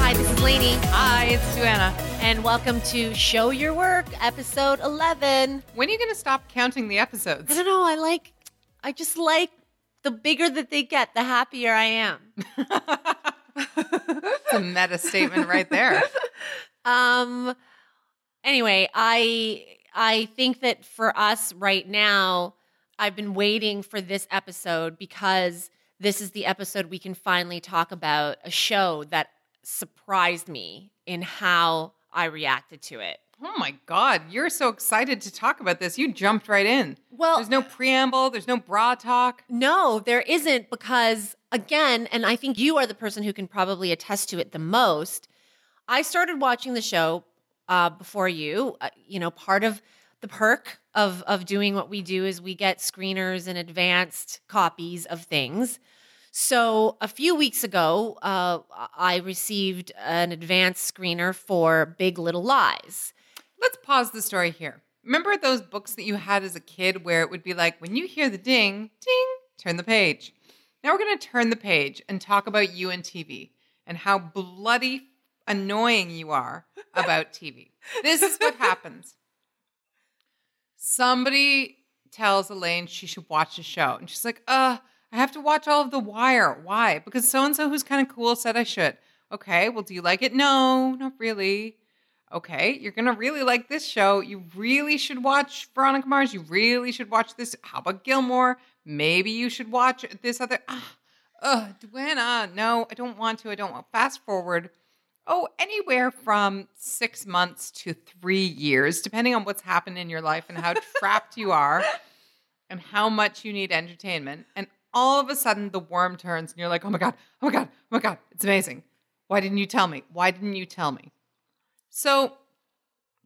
Hi, this is Lainey, Hi, it's Duana. and welcome to Show Your Work, episode 11. When are you going to stop counting the episodes? I don't know, I like, I just like the bigger that they get, the happier I am. It's a meta statement right there. Um, anyway, I, I think that for us right now, I've been waiting for this episode because this is the episode we can finally talk about a show that surprised me in how I reacted to it. Oh my God, you're so excited to talk about this. You jumped right in. Well, There's no preamble, there's no bra talk. No, there isn't because again, and I think you are the person who can probably attest to it the most. I started watching the show uh, before you. Uh, you know, part of the perk of of doing what we do is we get screeners and advanced copies of things. So a few weeks ago, uh, I received an advanced screener for Big Little Lies. Let's pause the story here. Remember those books that you had as a kid where it would be like, when you hear the ding, ding, turn the page. Now we're going to turn the page and talk about you and TV and how bloody annoying you are about TV. This is what happens. Somebody tells Elaine she should watch a show, and she's like, uh, I have to watch all of The Wire. Why? Because so and so who's kind of cool said I should. Okay, well, do you like it? No, not really. Okay, you're gonna really like this show. You really should watch Veronica Mars. You really should watch this. How about Gilmore? Maybe you should watch this other. Ah, uh, Duana. No, I don't want to. I don't want. Fast forward. Oh, anywhere from six months to three years, depending on what's happened in your life and how trapped you are and how much you need entertainment. And all of a sudden, the worm turns and you're like, oh my God, oh my God, oh my God, it's amazing. Why didn't you tell me? Why didn't you tell me? So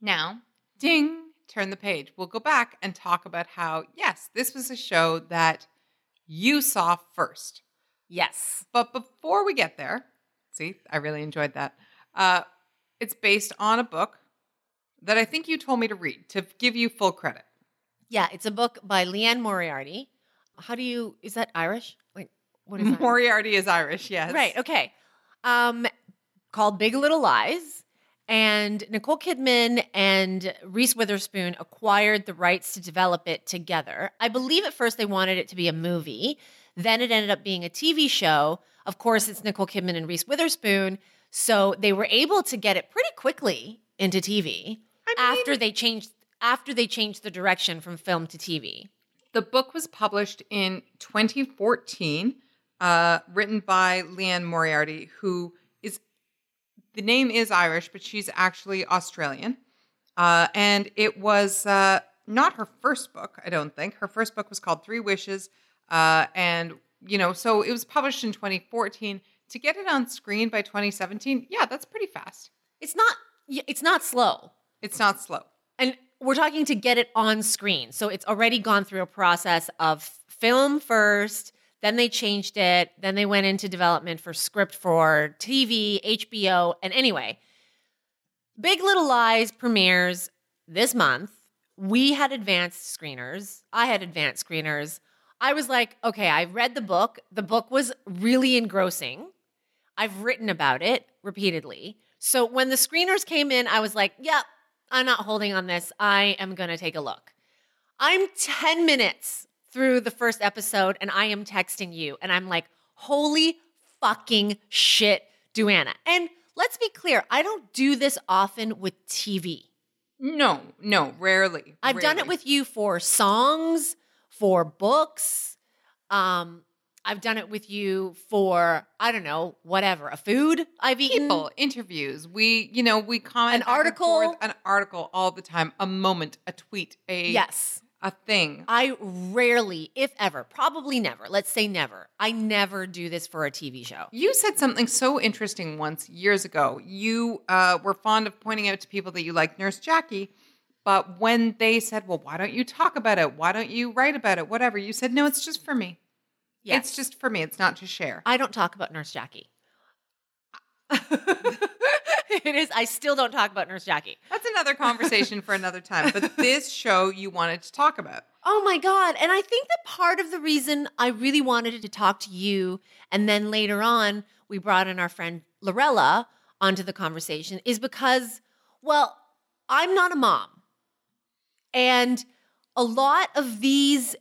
now, ding, turn the page. We'll go back and talk about how, yes, this was a show that you saw first. Yes. But before we get there, see, I really enjoyed that. Uh, it's based on a book that I think you told me to read to give you full credit. Yeah, it's a book by Liane Moriarty. How do you is that Irish? Like what is that? Moriarty is Irish, yes. Right, okay. Um called Big Little Lies. And Nicole Kidman and Reese Witherspoon acquired the rights to develop it together. I believe at first they wanted it to be a movie. Then it ended up being a TV show. Of course, it's Nicole Kidman and Reese Witherspoon. So they were able to get it pretty quickly into TV I mean- after they changed after they changed the direction from film to TV. The book was published in 2014, uh, written by Liane Moriarty, who is the name is Irish, but she's actually Australian. Uh, and it was uh, not her first book, I don't think. Her first book was called Three Wishes. Uh, and, you know, so it was published in 2014. To get it on screen by 2017, yeah, that's pretty fast. It's not it's not slow. It's not slow. And we're talking to get it on screen. So it's already gone through a process of film first, then they changed it, then they went into development for script for TV, HBO, and anyway, Big Little Lies premieres this month. We had advanced screeners. I had advanced screeners. I was like, okay, I read the book. The book was really engrossing. I've written about it repeatedly. So when the screeners came in, I was like, yep, I'm not holding on this. I am going to take a look. I'm 10 minutes through the first episode and I am texting you and I'm like, holy fucking shit, Duana. And let's be clear, I don't do this often with TV. No, no, rarely. I've done it with you for songs, for books. Um, I've done it with you for I don't know, whatever, a food I've eaten. people interviews we you know we comment An article. forth, an article all the time a moment a tweet a Yes. a thing. I rarely, if ever, probably never, let's say never, I never do this for a TV show. You said something so interesting once years ago. You uh, were fond of pointing out to people that you like Nurse Jackie, but when they said, "Well, why don't you talk about it? Why don't you write about it? Whatever," you said, "No, it's just for me. Yes. It's just for me. It's not to share." I don't talk about Nurse Jackie. it is. I still don't talk about Nurse Jackie. That's another conversation for another time. But this show you wanted to talk about. Oh my God. And I think that part of the reason I really wanted to talk to you, and then later on, we brought in our friend Lorella onto the conversation, is because, well, I'm not a mom. And a lot of these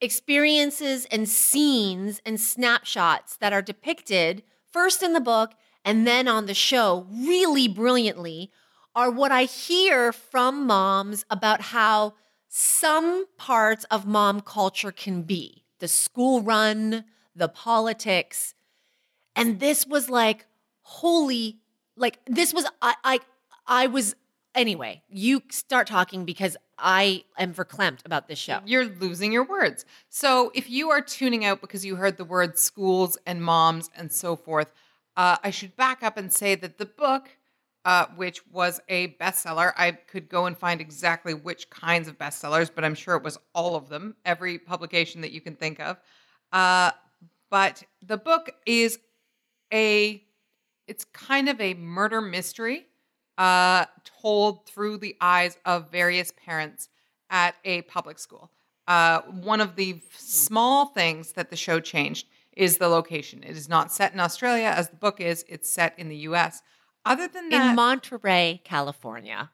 experiences and scenes and snapshots that are depicted first in the book and then on the show really brilliantly are what I hear from moms about how some parts of mom culture can be the school run, the politics. And this was like, holy, like, this was, I, I, I was, anyway, you start talking because I am verklempt about this show. You're losing your words. So if you are tuning out because you heard the word schools and moms and so forth, uh, I should back up and say that the book, uh, which was a bestseller, I could go and find exactly which kinds of bestsellers, but I'm sure it was all of them, every publication that you can think of. Uh, but the book is a, it's kind of a murder mystery uh, told through the eyes of various parents at a public school. Uh, one of the small things that the show changed is the location. It is not set in Australia as the book is, it's set in the US. Other than that, In Monterey, California.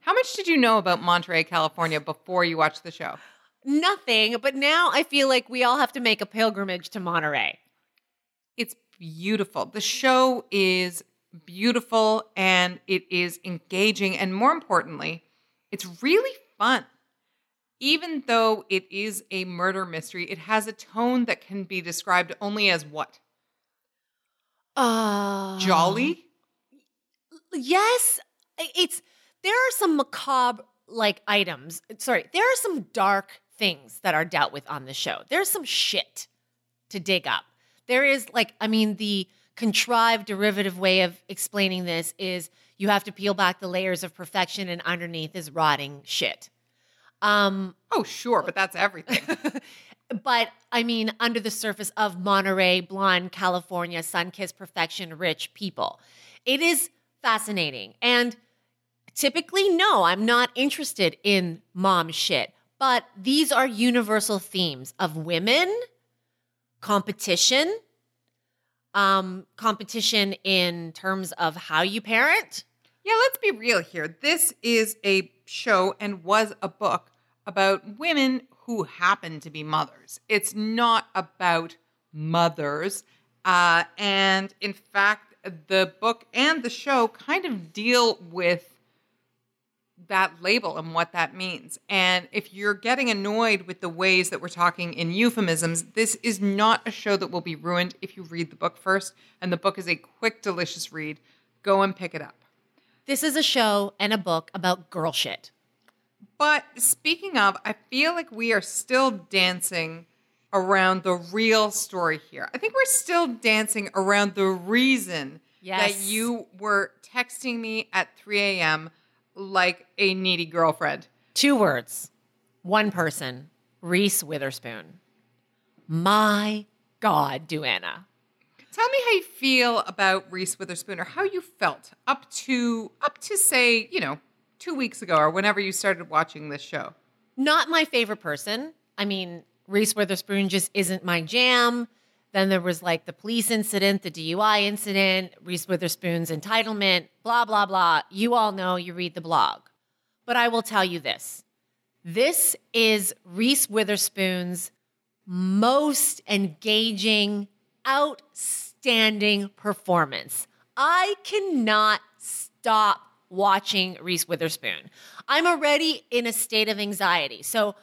how much did you know about Monterey, California before you watched the show? Nothing, but now I feel like we all have to make a pilgrimage to Monterey. It's beautiful. The show is beautiful and it is engaging. And more importantly, it's really fun. Even though it is a murder mystery, it has a tone that can be described only as what? Uh, Jolly? Yes, it's there are some macabre like items. Sorry, there are some dark things that are dealt with on the show. There's some shit to dig up. There is like I mean the contrived derivative way of explaining this is you have to peel back the layers of perfection and underneath is rotting shit. Um Oh, sure, but that's everything. but I mean, under the surface of Monterey, blonde, California, sun kissed perfection, rich people. It is fascinating. And typically, no, I'm not interested in mom shit. But these are universal themes of women, competition, um, competition in terms of how you parent. Yeah, let's be real here. This is a show and was a book about women who happen to be mothers. It's not about mothers. Uh, and in fact, the book and the show kind of deal with that label and what that means. And if you're getting annoyed with the ways that we're talking in euphemisms, this is not a show that will be ruined if you read the book first. And the book is a quick, delicious read. Go and pick it up. This is a show and a book about girl shit. But speaking of, I feel like we are still dancing around the real story here. I think we're still dancing around the reason that you were texting me at 3 a.m. like a needy girlfriend. Two words, one person, Reese Witherspoon. My God, Duana. Tell me how you feel about Reese Witherspoon or how you felt up to up to say, you know, 2 weeks ago or whenever you started watching this show. Not my favorite person. I mean, Reese Witherspoon just isn't my jam. Then there was like the police incident, the DUI incident, Reese Witherspoon's entitlement, blah, blah, blah. You all know, you read the blog. But I will tell you this this is Reese Witherspoon's most engaging, outstanding performance. I cannot stop watching Reese Witherspoon. I'm already in a state of anxiety. So,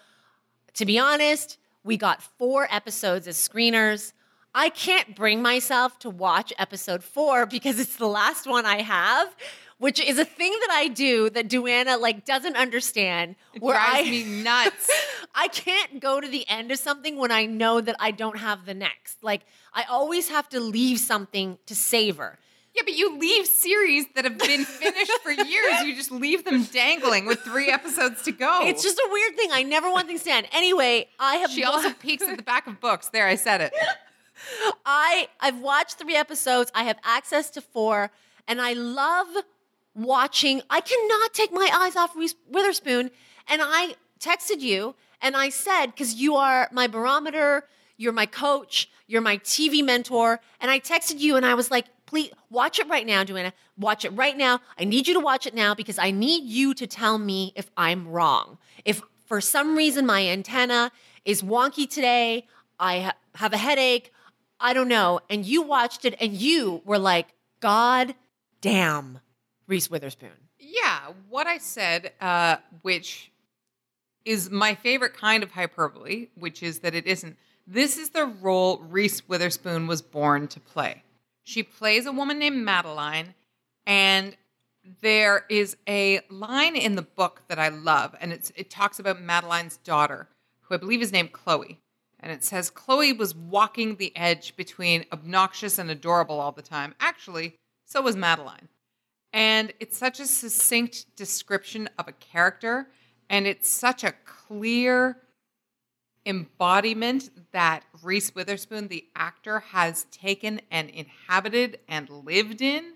to be honest, we got four episodes as screeners. I can't bring myself to watch episode four because it's the last one I have. which is a thing that I do that Duana like doesn't understand. It where drives I, me nuts. I can't go to the end of something when I know that I don't have the next. Like I always have to leave something to savor. Yeah, but you leave series that have been finished for years. You just leave them dangling with three episodes to go. It's just a weird thing. I never want things to end. Anyway, I have she also peeks at the back of books. There, I said it. I I've watched three episodes. I have access to four, and I love watching. I cannot take my eyes off Reese Witherspoon. And I texted you and I said, because you are my barometer, you're my coach, you're my TV mentor, and I texted you and I was like, please watch it right now, Duana. Watch it right now. I need you to watch it now because I need you to tell me if I'm wrong. If for some reason my antenna is wonky today, I ha- have a headache, I don't know. And you watched it and you were like, God damn, Reese Witherspoon. Yeah, what I said, uh, which is my favorite kind of hyperbole, which is that it isn't. This is the role Reese Witherspoon was born to play. She plays a woman named Madeline, and there is a line in the book that I love, and it talks about Madeline's daughter, who I believe is named Chloe. And it says Chloe was walking the edge between obnoxious and adorable all the time. Actually, so was Madeline. And it's such a succinct description of a character, and it's such a clear embodiment that Reese Witherspoon, the actor, has taken and inhabited and lived in.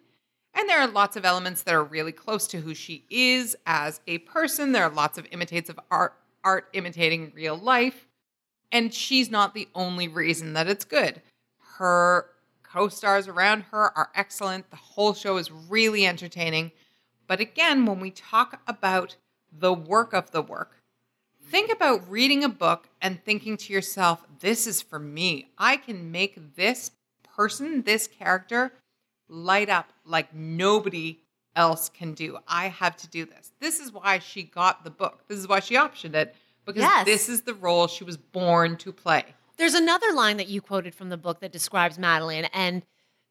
And there are lots of elements that are really close to who she is as a person. There are lots of imitates of art, art imitating real life. And she's not the only reason that it's good. Her co stars around her are excellent. The whole show is really entertaining. But again, when we talk about the work of the work, think about reading a book and thinking to yourself, this is for me. I can make this person, this character, light up like nobody else can do. I have to do this. This is why she got the book. This is why she optioned it because Yes. this is the role she was born to play. There's another line that you quoted from the book that describes Madeline, and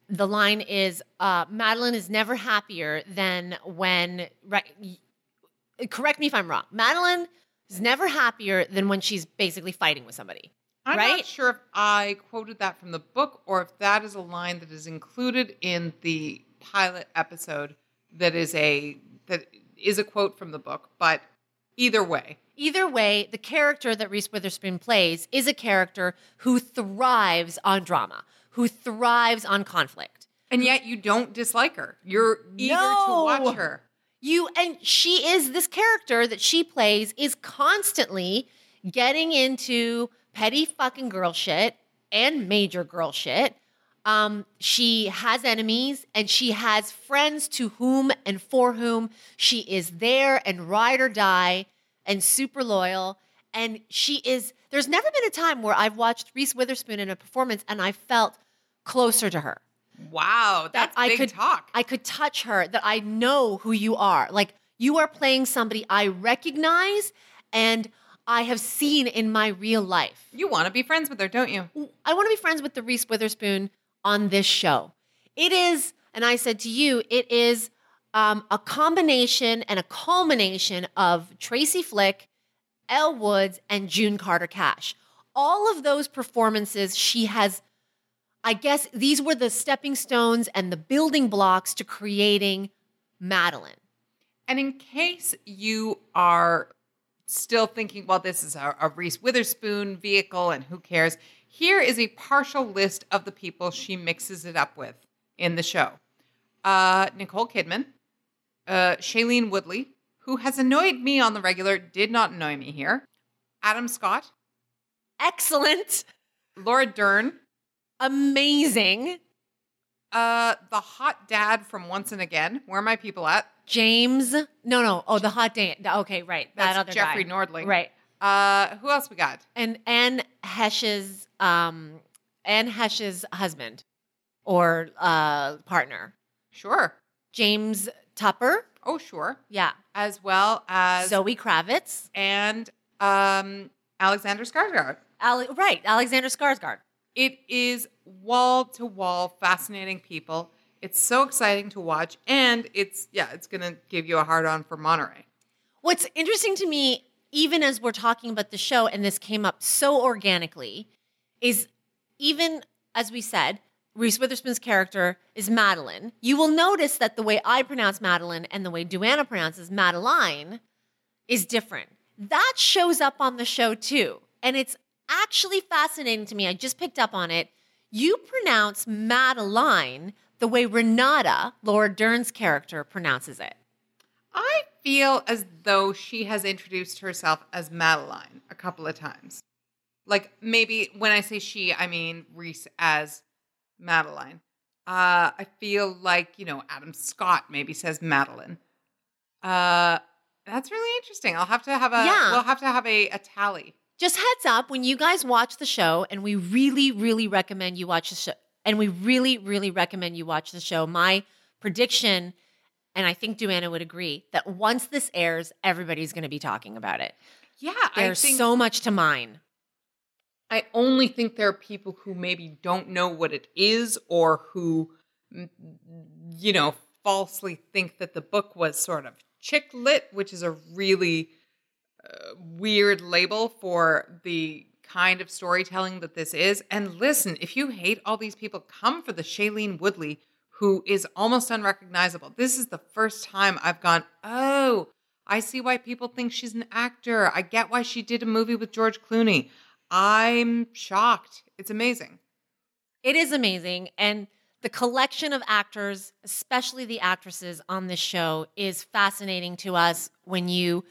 the line is uh, Madeline is never happier than when, right, correct me if I'm wrong, Madeline is never happier than when she's basically fighting with somebody. I'm Right? not sure if I quoted that from the book or if that is a line that is included in the pilot episode that is a that is a quote from the book, but either way. Either way, the character that Reese Witherspoon plays is a character who thrives on drama, who thrives on conflict. And yet you don't dislike her. You're eager No. to watch her. You and she is this character that she plays is constantly getting into petty fucking girl shit and major girl shit. Um, she has enemies and she has friends to whom and for whom she is there and ride or die and super loyal. And she is, there's never been a time where I've watched Reese Witherspoon in a performance and I felt closer to her Wow, that's I big could talk. I could touch her, that I know who you are. Like you are playing somebody I recognize and I have seen in my real life. you want to be friends with her, don't you? I want to be friends with the Reese Witherspoon on this show. It is, and I said to you, it is um, a combination and a culmination of Tracy Flick, Elle Woods, and June Carter Cash. All of those performances, she has, I guess these were the stepping stones and the building blocks to creating Madeline. And in case you are still thinking, well, this is a, a Reese Witherspoon vehicle and who cares, here is a partial list of the people she mixes it up with in the show uh, Nicole Kidman, uh, Shailene Woodley, who has annoyed me on the regular, did not annoy me here, Adam Scott, Excellent, Laura Dern, amazing. uh, the hot dad from Once and Again. Where are my people at? James, no, no, oh, the hot dad. Okay, right, that That's other Jeffrey guy. Nordling. right? Uh, who else we got? and Anne Heche's um Anne Heche's husband or uh partner. Sure. James Tupper, Oh, sure. yeah. As well as Zoe Kravitz. and um, Alexander Skarsgård. Ale- right, Alexander Skarsgård. It is wall to wall fascinating people. It's so exciting to watch, and it's yeah, it's gonna give you a hard on for Monterey. What's interesting to me, even as we're talking about the show, and this came up so organically, is even as we said, Reese Witherspoon's character is Madeline. You will notice that the way I pronounce Madeline and the way Duana pronounces Madeline is different. That shows up on the show too. And it's actually fascinating to me. I just picked up on it. You pronounce Madeline the way Renata, Laura Dern's character, pronounces it. I feel as though she has introduced herself as Madeline a couple of times. Like maybe when I say she, I mean Reese as Madeline. Uh, I feel like, you know, Adam Scott maybe says Madeline. Uh, that's really interesting. I'll have to have a Yeah. we'll have to have a, a tally. Just heads up when you guys watch the show, and we really, really recommend you watch the show. And we really, really recommend you watch the show. My prediction, and I think Duana would agree, that once this airs, everybody's going to be talking about it. Yeah, There's I think so much to mine. I only think there are people who maybe don't know what it is or who, you know, falsely think that the book was sort of chick lit, which is a really uh, weird label for the kind of storytelling that this is. And listen, if you hate all these people, come for the Shailene Woodley, who is almost unrecognizable. This is the first time I've gone, oh, I see why people think she's an actor. I get why she did a movie with George Clooney. I'm shocked. It's amazing. It is amazing. And the collection of actors, especially the actresses on this show, is fascinating to us when you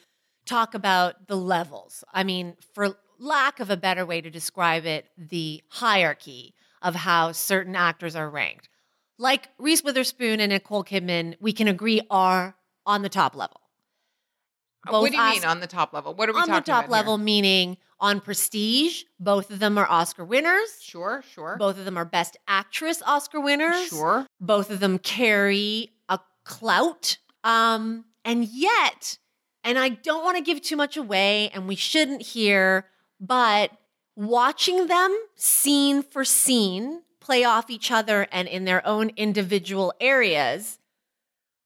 talk about the levels. I mean, for lack of a better way to describe it, the hierarchy of how certain actors are ranked. Like Reese Witherspoon and Nicole Kidman, we can agree are on the top level. Both what do you mean on the top level? What are we talking about? on the top level, here? meaning on prestige, both of them are Oscar winners. Sure, sure. Both of them are Best Actress Oscar winners. Sure. Both of them carry a clout. Um, and yet, and I don't want to give too much away, and we shouldn't here, but watching them scene for scene play off each other and in their own individual areas,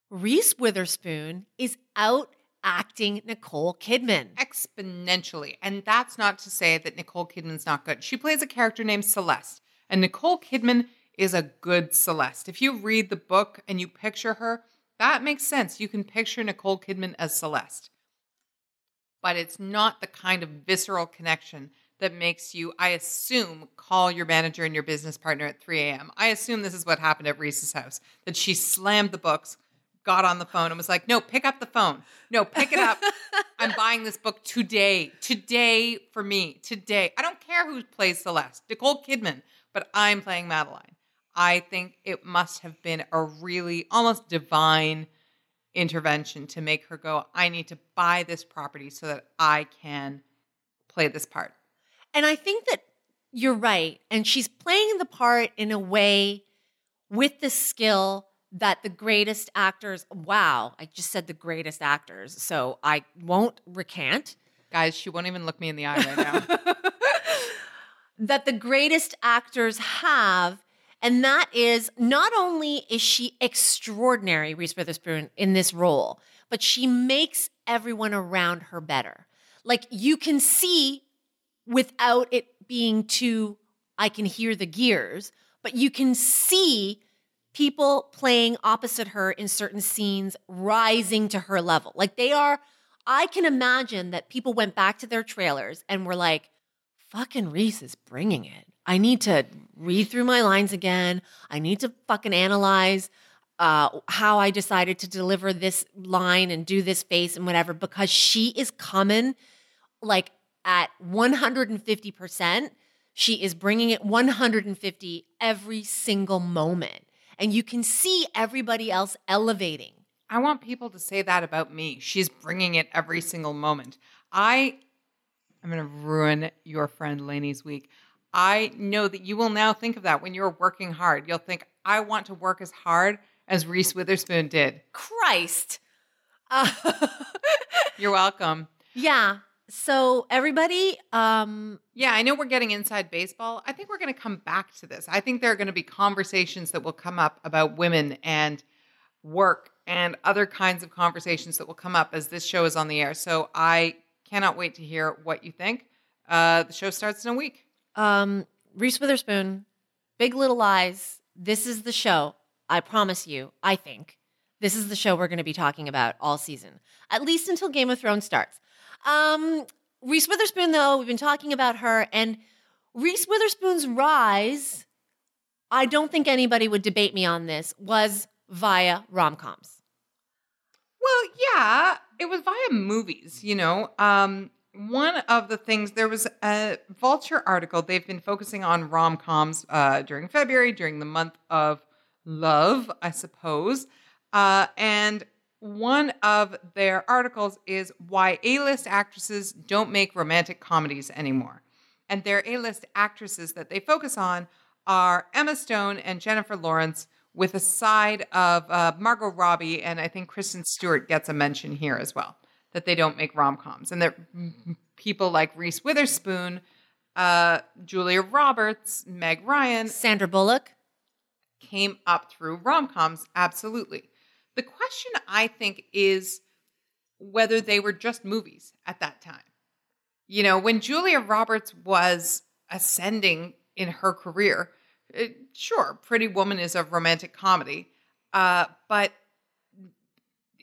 Reese Witherspoon is out acting Nicole Kidman. Exponentially. And that's not to say that Nicole Kidman's not good. She plays a character named Celeste, and Nicole Kidman is a good Celeste. If you read the book and you picture her, that makes sense. You can picture Nicole Kidman as Celeste. But it's not the kind of visceral connection that makes you, I assume, call your manager and your business partner at 3 a.m. I assume this is what happened at Reese's house, that she slammed the books, got on the phone, and was like, no, pick up the phone. No, pick it up. I'm buying this book today. Today for me. Today. I don't care who plays Celeste, Nicole Kidman, but I'm playing Madeline. I think it must have been a really almost divine intervention to make her go, I need to buy this property so that I can play this part. And I think that you're right. And she's playing the part in a way with the skill that the greatest actors, wow, I just said the greatest actors. So I won't recant Guys, she won't even look me in the eye right now. that the greatest actors have. And that is not only is she extraordinary, Reese Witherspoon, in this role, but she makes everyone around her better. Like you can see without it being too, I can hear the gears, but you can see people playing opposite her in certain scenes rising to her level. Like they are, I can imagine that people went back to their trailers and were like, fucking Reese is bringing it. I need to read through my lines again. I need to fucking analyze uh, how I decided to deliver this line and do this face and whatever because she is coming like at 150%. She is bringing it 150 every single moment. And you can see everybody else elevating. I want people to say that about me. She's bringing it every single moment. I I'm going to ruin your friend Lainey's week. I know that you will now think of that when you're working hard. You'll think, I want to work as hard as Reese Witherspoon did. Christ. Uh, You're welcome. yeah. So everybody, um, Yeah, I know we're getting inside baseball. I think we're going to come back to this. I think there are going to be conversations that will come up about women and work and other kinds of conversations that will come up as this show is on the air. So I cannot wait to hear what you think. Uh, the show starts in a week. um, Reese Witherspoon, Big Little Lies. This is the show. I promise you. I think this is the show we're going to be talking about all season, at least until Game of Thrones starts. Um, Reese Witherspoon, though, we've been talking about her, and Reese Witherspoon's rise. I don't think anybody would debate me on this. Was via rom coms. Well, yeah, it was via movies, you know. Um, one of the things there was a Vulture article. They've been focusing on rom coms uh, during February, during the month of love, I suppose. Uh, and one of their articles is why A-list actresses don't make romantic comedies anymore. And their A-list actresses that they focus on are Emma Stone and Jennifer Lawrence, with a side of uh, Margot Robbie, and I think Kristen Stewart gets a mention here as well. That they don't make rom coms, and that people like Reese Witherspoon, uh, Julia Roberts, Meg Ryan Sandra Bullock. came up through rom coms. Absolutely. The question I think is whether they were just movies at that time. You know, when Julia Roberts was ascending in her career, it, sure, Pretty Woman is a romantic comedy, uh, but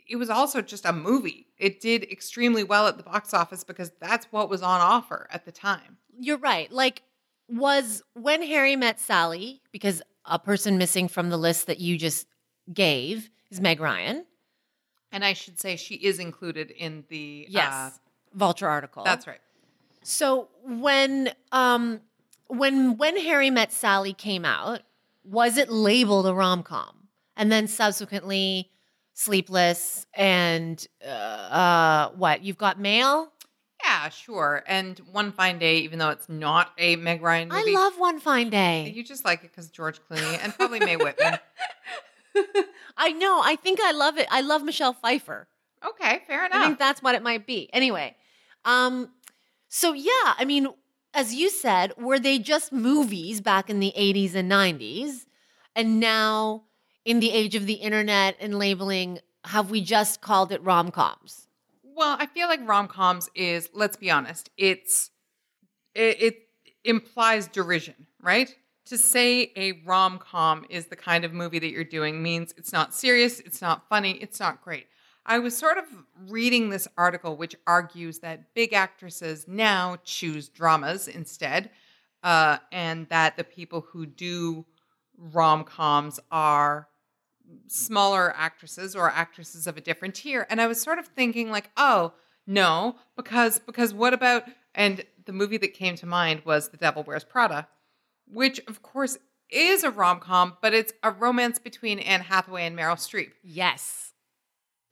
it was also just a movie. It did extremely well at the box office because that's what was on offer at the time. You're right. Like, was when Harry met Sally, because a person missing from the list that you just gave is Meg Ryan. And I should say she is included in the Yes. uh, Vulture article. that's right. So when um when when Harry met Sally came out, was it labeled a rom com? And then subsequently Sleepless and uh, uh what? You've got Mail? Yeah, sure. And One Fine Day, even though it's not a Meg Ryan movie, I love One Fine Day. You just like it because George Clooney and probably Mae Whitman. I know. I think I love it. I love Michelle Pfeiffer. Okay, fair enough. I think that's what it might be. Anyway, um, so yeah, I mean, as you said, were they just movies back in the 80s and 90s? And now, in the age of the internet and labeling, have we just called it rom coms? well, I feel like rom coms is, let's be honest, it's it, it implies derision, right? To say a rom com is the kind of movie that you're doing means it's not serious, it's not funny, it's not great. I was sort of reading this article which argues that big actresses now choose dramas instead, uh, and that the people who do rom coms are smaller actresses or actresses of a different tier. And I was sort of thinking, like, oh no, because because what about and the movie that came to mind was The Devil Wears Prada, which of course is a rom com, but it's a romance between Anne Hathaway and Meryl Streep Yes.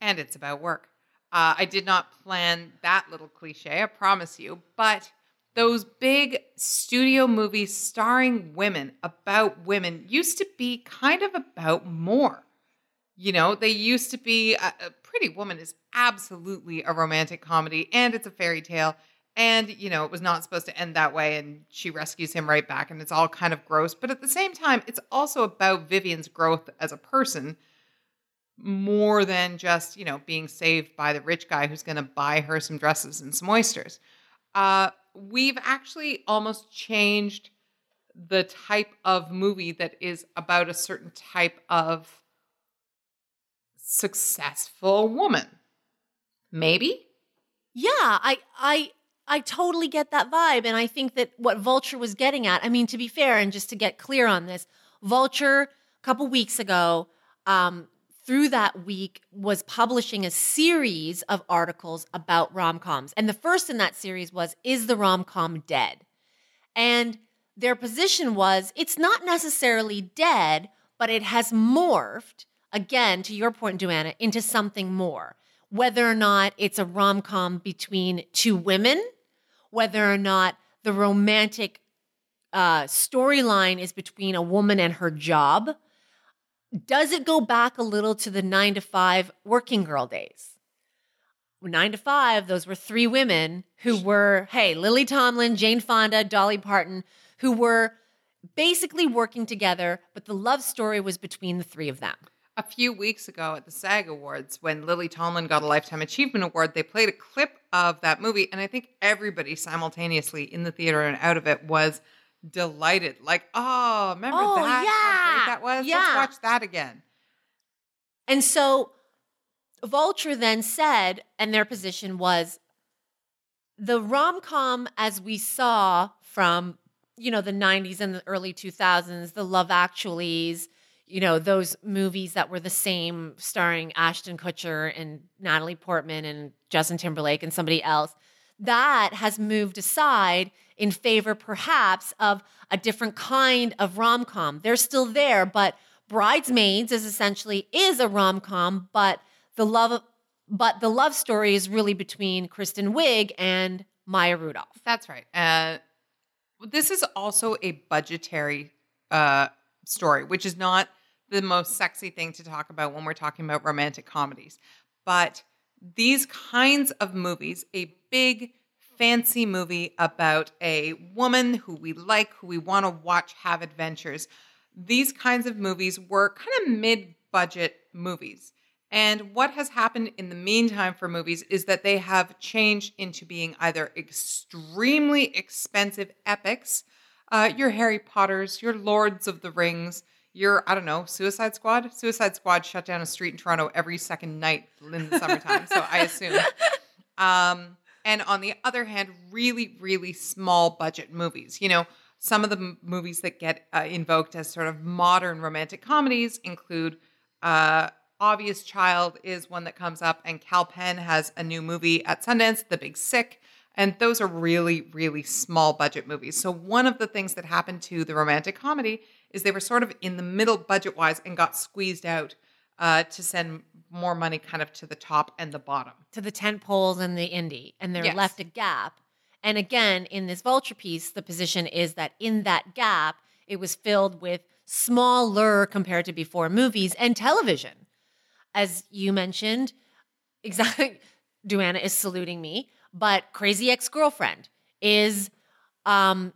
and it's about work. Uh, I did not plan that little cliche, I promise you, but those big studio movies starring women about women used to be kind of about more. You know, they used to be a, a Pretty Woman is absolutely a romantic comedy and it's a fairy tale. And, you know, it was not supposed to end that way. And she rescues him right back. And it's all kind of gross. But at the same time, it's also about Vivian's growth as a person more than just you know being saved by the rich guy who's going to buy her some dresses and some oysters uh, we've actually almost changed the type of movie that is about a certain type of successful woman maybe Yeah, I I I totally get that vibe and I think that what Vulture was getting at, I mean to be fair and just to get clear on this, Vulture a couple weeks ago um through that week was publishing a series of articles about rom-coms. And the first in that series was is the rom-com dead? And their position was it's not necessarily dead, but it has morphed again to your point, Duana, into something more whether or not it's a rom com between two women, whether or not the romantic uh, storyline is between a woman and her job. Does it go back a little to the nine to five working girl days? nine to five, those were three women who were, hey, Lily Tomlin, Jane Fonda, Dolly Parton, who were basically working together, but the love story was between the three of them. A few weeks ago at the SAG Awards, when Lily Tomlin got a Lifetime Achievement Award, they played a clip of that movie, and I think everybody simultaneously in the theater and out of it was delighted. Like, oh, remember Oh, that? Yeah. that was. Yeah. Let's watch that again. And so Vulture then said, and their position was the rom com as we saw from, you know, the 90s and the early 2000s, the Love Actuallys, you know, those movies that were the same starring Ashton Kutcher and Natalie Portman and Justin Timberlake and somebody else, that has moved aside in favor perhaps of a different kind of rom-com. They're still there, but Bridesmaids is essentially is a rom-com, but the love but the love story is really between Kristen Wiig and Maya Rudolph. That's right. Uh, this is also a budgetary uh, story, which is not the most sexy thing to talk about when we're talking about romantic comedies. But these kinds of movies, a big, fancy movie about a woman who we like, who we want to watch have adventures, these kinds of movies were kind of mid budget movies. And what has happened in the meantime for movies is that they have changed into being either extremely expensive epics, uh, your Harry Potters, your Lords of the Rings, your, I don't know, Suicide Squad. Suicide Squad shut down a street in Toronto every second night in the summertime. so I assume. Um, and on the other hand, really, really small budget movies. You know, some of the m- movies that get uh, invoked as sort of modern romantic comedies include uh, Obvious Child is one that comes up, and Kal Penn has a new movie at Sundance, The Big Sick. And those are really, really small budget movies. So, one of the things that happened to the romantic comedy is they were sort of in the middle budget wise and got squeezed out uh, to send more money kind of to the top and the bottom. to the tent poles and the indie, and they're Yes. left a gap. And again, in this vulture piece, the position is that in that gap, it was filled with smaller compared to before movies and television. As you mentioned, exactly, Duana is saluting me, but Crazy Ex Girlfriend is, um,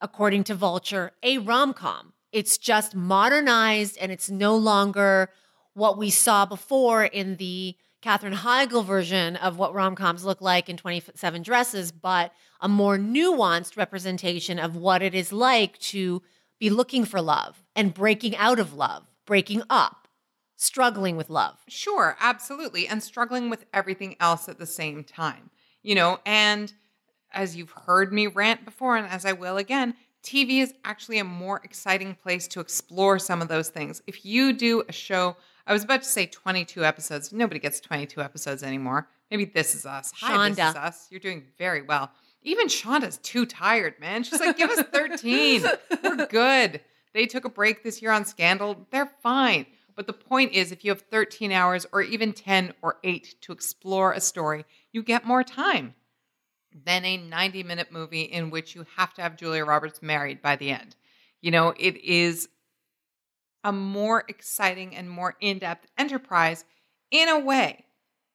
according to Vulture, a rom com. It's just modernized and it's no longer what we saw before in the Katherine Heigl version of what rom coms look like in 27 Dresses, but a more nuanced representation of what it is like to be looking for love and breaking out of love, breaking up, struggling with love. Sure, absolutely. And struggling with everything else at the same time. You know, and as you've heard me rant before, and as I will again, TV is actually a more exciting place to explore some of those things. If you do a show, I was about to say 22 episodes. Nobody gets 22 episodes anymore. Maybe this is us. Hi, this is us. You're doing very well. Even Shonda's too tired, man. She's like, give us 13. We're good. They took a break this year on Scandal. They're fine. But the point is, if you have 13 hours or even 10 or 8 to explore a story, you get more time than a 90 minute movie in which you have to have Julia Roberts married by the end. You know, it is a more exciting and more in depth enterprise in a way.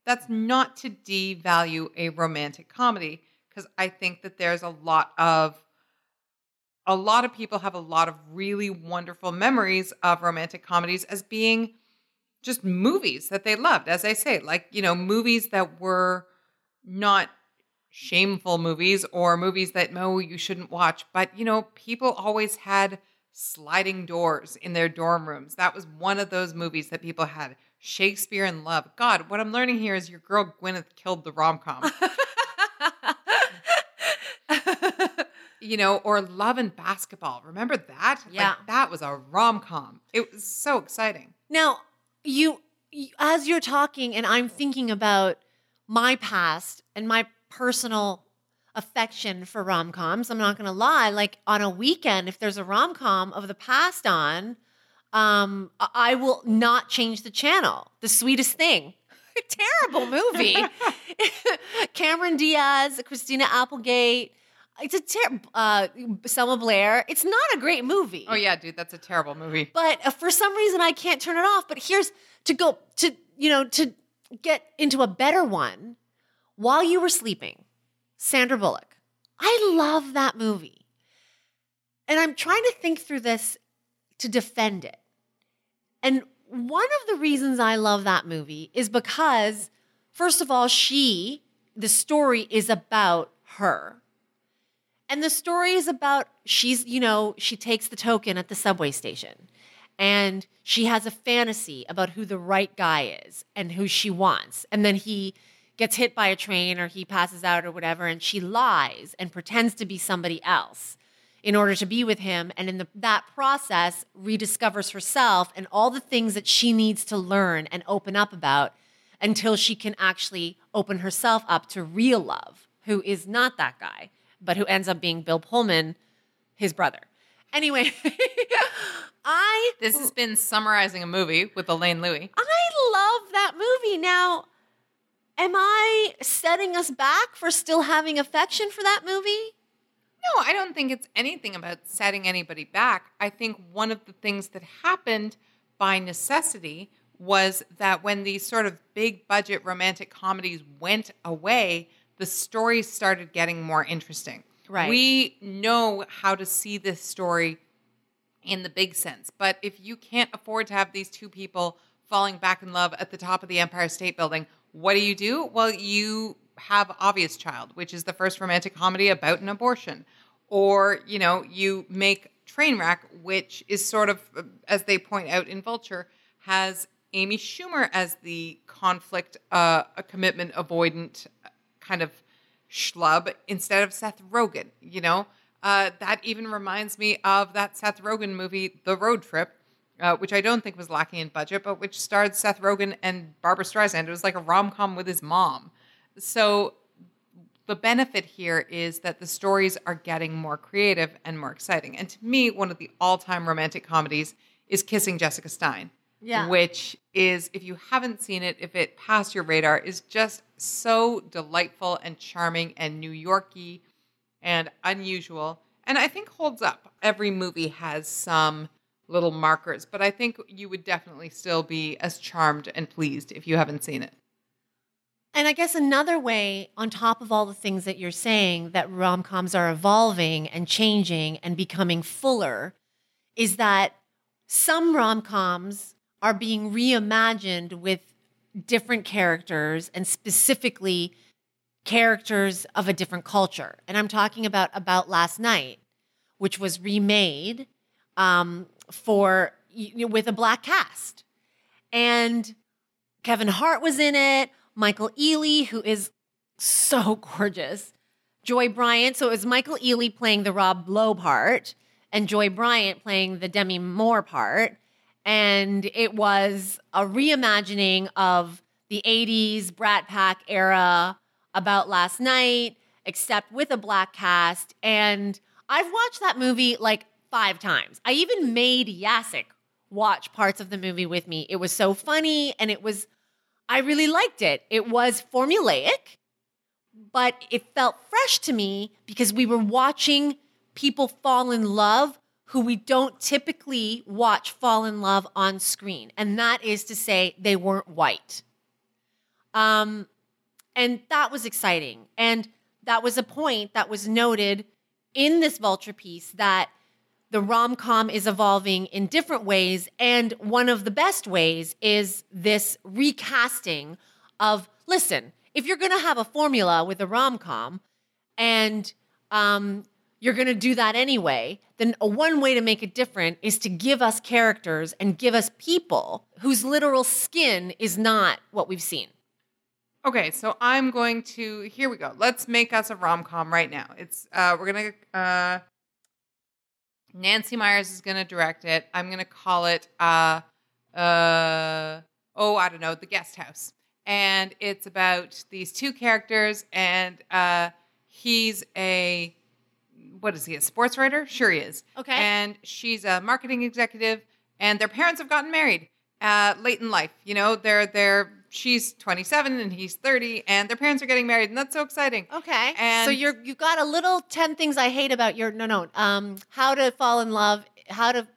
That's not to devalue a romantic comedy, because I think that there's a lot of a lot of people have a lot of really wonderful memories of romantic comedies as being just movies that they loved as i say like you know movies that were not shameful movies or movies that no you shouldn't watch but you know people always had sliding doors in their dorm rooms that was one of those movies that people had shakespeare in love god what i'm learning here is your girl gwyneth killed the rom-com you know, or Love and Basketball. Remember that? Yeah. Like, that was a rom com. It was so exciting. Now, you as you're talking and I'm thinking about my past and my personal affection for rom-coms, I'm not going to lie, like on a weekend if there's a rom-com of the past on, um I- I will not change the channel. The sweetest thing. Terrible movie. Cameron Diaz, Christina Applegate. It's a ter- uh, Selma Blair. It's not a great movie. Oh, yeah, dude, that's a terrible movie. But uh, for some reason, I can't turn it off. But here's to go to, you know, to get into a better one. While You Were Sleeping, Sandra Bullock. I love that movie. And I'm trying to think through this to defend it. And one of the reasons I love that movie is because, first of all, she, the story is about her. And the story is about she's, you know, she takes the token at the subway station and she has a fantasy about who the right guy is and who she wants. And then he gets hit by a train or he passes out or whatever, and she lies and pretends to be somebody else in order to be with him. And in the, that process, rediscovers herself and all the things that she needs to learn and open up about until she can actually open herself up to real love, who is not that guy, but who ends up being Bill Pullman, his brother. Anyway, I This has been summarizing a movie with Elaine Lui. I love that movie. Now, am I setting us back for still having affection for that movie? No, I don't think it's anything about setting anybody back. I think one of the things that happened by necessity was that when these sort of big budget romantic comedies went away, the stories started getting more interesting. Right. We know how to see this story in the big sense, but if you can't afford to have these two people falling back in love at the top of the Empire State Building, what do you do? Well, you have Obvious Child, which is the first romantic comedy about an abortion. Or, you know, you make Trainwreck, which is sort of, as they point out in Vulture, has Amy Schumer as the conflict, uh, a commitment avoidant kind of schlub instead of Seth Rogen, you know? Uh, that even reminds me of that Seth Rogen movie, The Road Trip, uh, which I don't think was lacking in budget, but which starred Seth Rogen and Barbra Streisand. It was like a rom com with his mom. So the benefit here is that the stories are getting more creative and more exciting. And to me, one of the all time romantic comedies is Kissing Jessica Stein. Yeah. Which is, if you haven't seen it, if it passed your radar, is just so delightful and charming and New Yorky and unusual. And I think holds up. Every movie has some little markers, but I think you would definitely still be as charmed and pleased if you haven't seen it. And I guess another way, on top of all the things that you're saying, that rom coms are evolving and changing and becoming fuller, is that some rom coms are being reimagined with different characters and specifically characters of a different culture. And I'm talking about About Last Night, which was remade um, for you know, with a black cast, and Kevin Hart was in it. Michael Ealy, who is so gorgeous. Joy Bryant. So it was Michael Ealy playing the Rob Lowe part and Joy Bryant playing the Demi Moore part. And it was a reimagining of the 80s Brat Pack era about last night, except with a black cast. And I've watched that movie like five times. I even made Jacek watch parts of the movie with me. It was so funny and it was I really liked it. It was formulaic, but it felt fresh to me because we were watching people fall in love who we don't typically watch fall in love on screen. And that is to say, they weren't white. Um, and that was exciting. And that was a point that was noted in this Vulture piece that the rom com is evolving in different ways. And one of the best ways is this recasting of listen, if you're going to have a formula with a rom com and um, you're going to do that anyway, then one way to make it different is to give us characters and give us people whose literal skin is not what we've seen. Okay, so I'm going to here we go. Let's make us a rom com right now. It's uh we're gonna uh Nancy Meyers is gonna direct it. I'm gonna call it uh uh oh I don't know the guest house, and it's about these two characters, and uh he's a what is he a sports writer? Sure he is. Okay. and she's a marketing executive, and their parents have gotten married uh late in life. You know they're they're she's 27 and he's 30, and their parents are getting married, and that's so exciting. Okay. And- so you're you've got a little 10 things I hate about your no no um how to fall in love, how to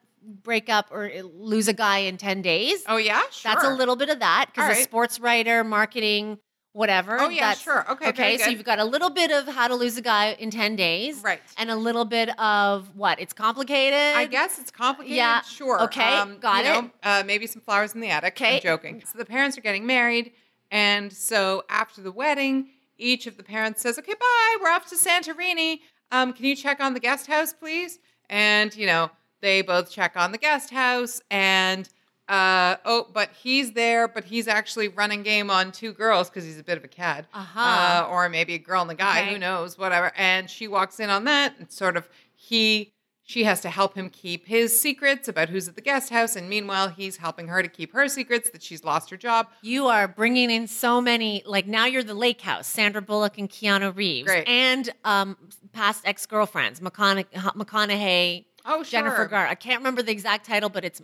break up or lose a guy in 10 days. Oh yeah, sure. That's a little bit of that because a sports writer, marketing, whatever. Oh, yeah, That's- sure. Okay, Okay. So you've got a little bit of how to lose a guy in 10 days. Right. And a little bit of what? It's complicated. I guess it's complicated. Yeah. Sure. Okay, got you it. Know, uh, maybe some flowers in the attic. Okay. I'm joking. So the parents are getting married. And so after the wedding, each of the parents says, okay, bye. We're off to Santorini. Um, can you check on the guest house, please? And, you know, they both check on the guest house. And, uh, oh, but he's there, but he's actually running game on two girls because he's a bit of a cad. Uh-huh. Uh, or maybe a girl and a guy, Okay. who knows, whatever. And she walks in on that and sort of he she has to help him keep his secrets about who's at the guest house and meanwhile he's helping her to keep her secrets that she's lost her job. You are bringing in so many, like now you're the Lake House, Sandra Bullock and Keanu Reeves, Great. and um, past ex girlfriends, McCona- McConaughey, Oh, Jennifer sure. Gar. I can't remember the exact title, but it's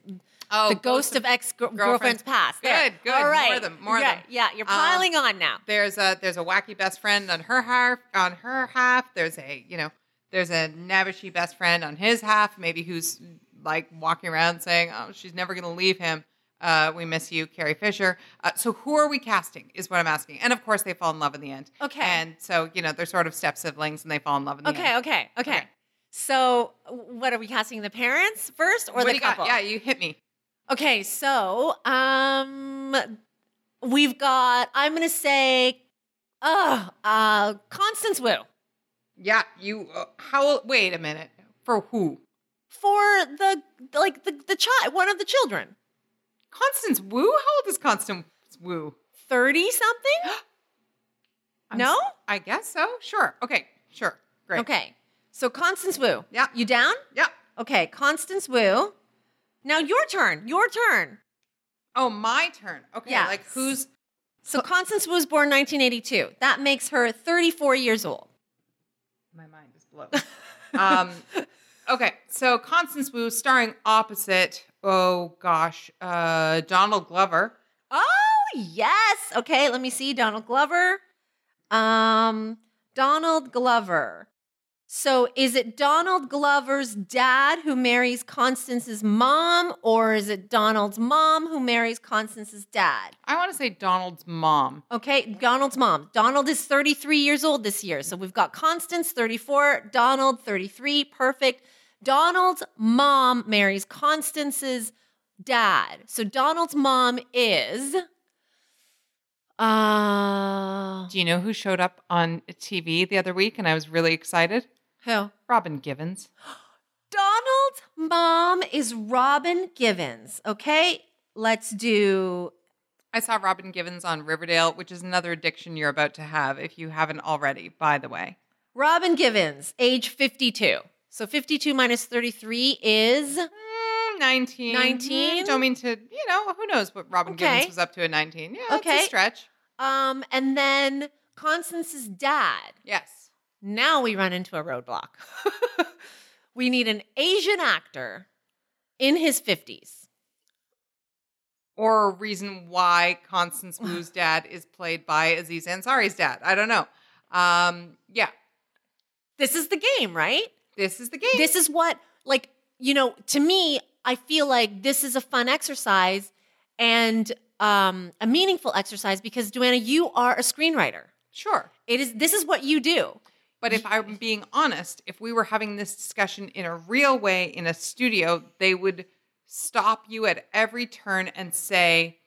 Oh, the ghost of ex girlfriends past. Good, There. good. All More right. of them, more of yeah, them. Yeah, you're Um, piling on now. There's a there's a wacky best friend on her half on her half. There's a you know there's a Nabishy best friend on his half. Maybe who's like walking around saying, "Oh, she's never gonna leave him." Uh, we miss you, Carrie Fisher. Uh, so who are we casting? Is what I'm asking. And of course, they fall in love in the end. Okay. And so you know they're sort of step siblings, and they fall in love in the Okay, end. okay, okay, Okay. So, what are we casting? The parents first, or what the you got? couple? Yeah, you hit me. Okay, so um, we've got. I'm gonna say, uh, uh, Constance Wu Yeah, you. Uh, how? Wait a minute. For who? for the like the the child, one of the children, Constance Wu? How old is Constance Wu? thirty something. No? I guess so. Sure. Okay. Sure. Great. Okay, so Constance Wu. Yeah. you down? Yeah. Okay, Constance Wu. Now your turn. Your turn. Oh, my turn. Okay. Yeah. Like who's? So Constance Wu was born 1982. That makes her 34 years old. My mind is blown. um. Okay. So Constance Wu, starring opposite. Oh gosh. Uh, Donald Glover. Oh, yes. Okay, let me see. Donald Glover. Um, Donald Glover. So is it Donald Glover's dad who marries Constance's mom, or is it Donald's mom who marries Constance's dad? I want to say Donald's mom. Okay, Donald's mom. Donald is 33 years old this year. So we've got Constance, 34, Donald, 33. Perfect. Donald's mom marries Constance's dad. So Donald's mom is. Uh, Do you know who showed up on TV the other week, and I was really excited? Who? Robin Givens. Donald's mom is Robin Givens. Okay, let's do. I saw Robin Givens on Riverdale, which is another addiction you're about to have if you haven't already, by the way. Robin Givens, age 52. So 52 minus 33 is. Mm, 19. 19? Mm, Don't mean to, you know, who knows what Robin Okay. Givens was up to at 19. Yeah, Okay. a stretch. Um, and then Constance's dad. Yes. Now we run into a roadblock. we need an Asian actor in his 50s. Or a reason why Constance Wu's dad is played by Aziz Ansari's dad. I don't know. Um, yeah, This is the game, right? this is the game. This is what, like, you know, to me, I feel like this is a fun exercise and um, a meaningful exercise because, Duana, you are a screenwriter. sure. It is. This is what you do. But if I'm being honest, if we were having this discussion in a real way in a studio, they would stop you at every turn and say,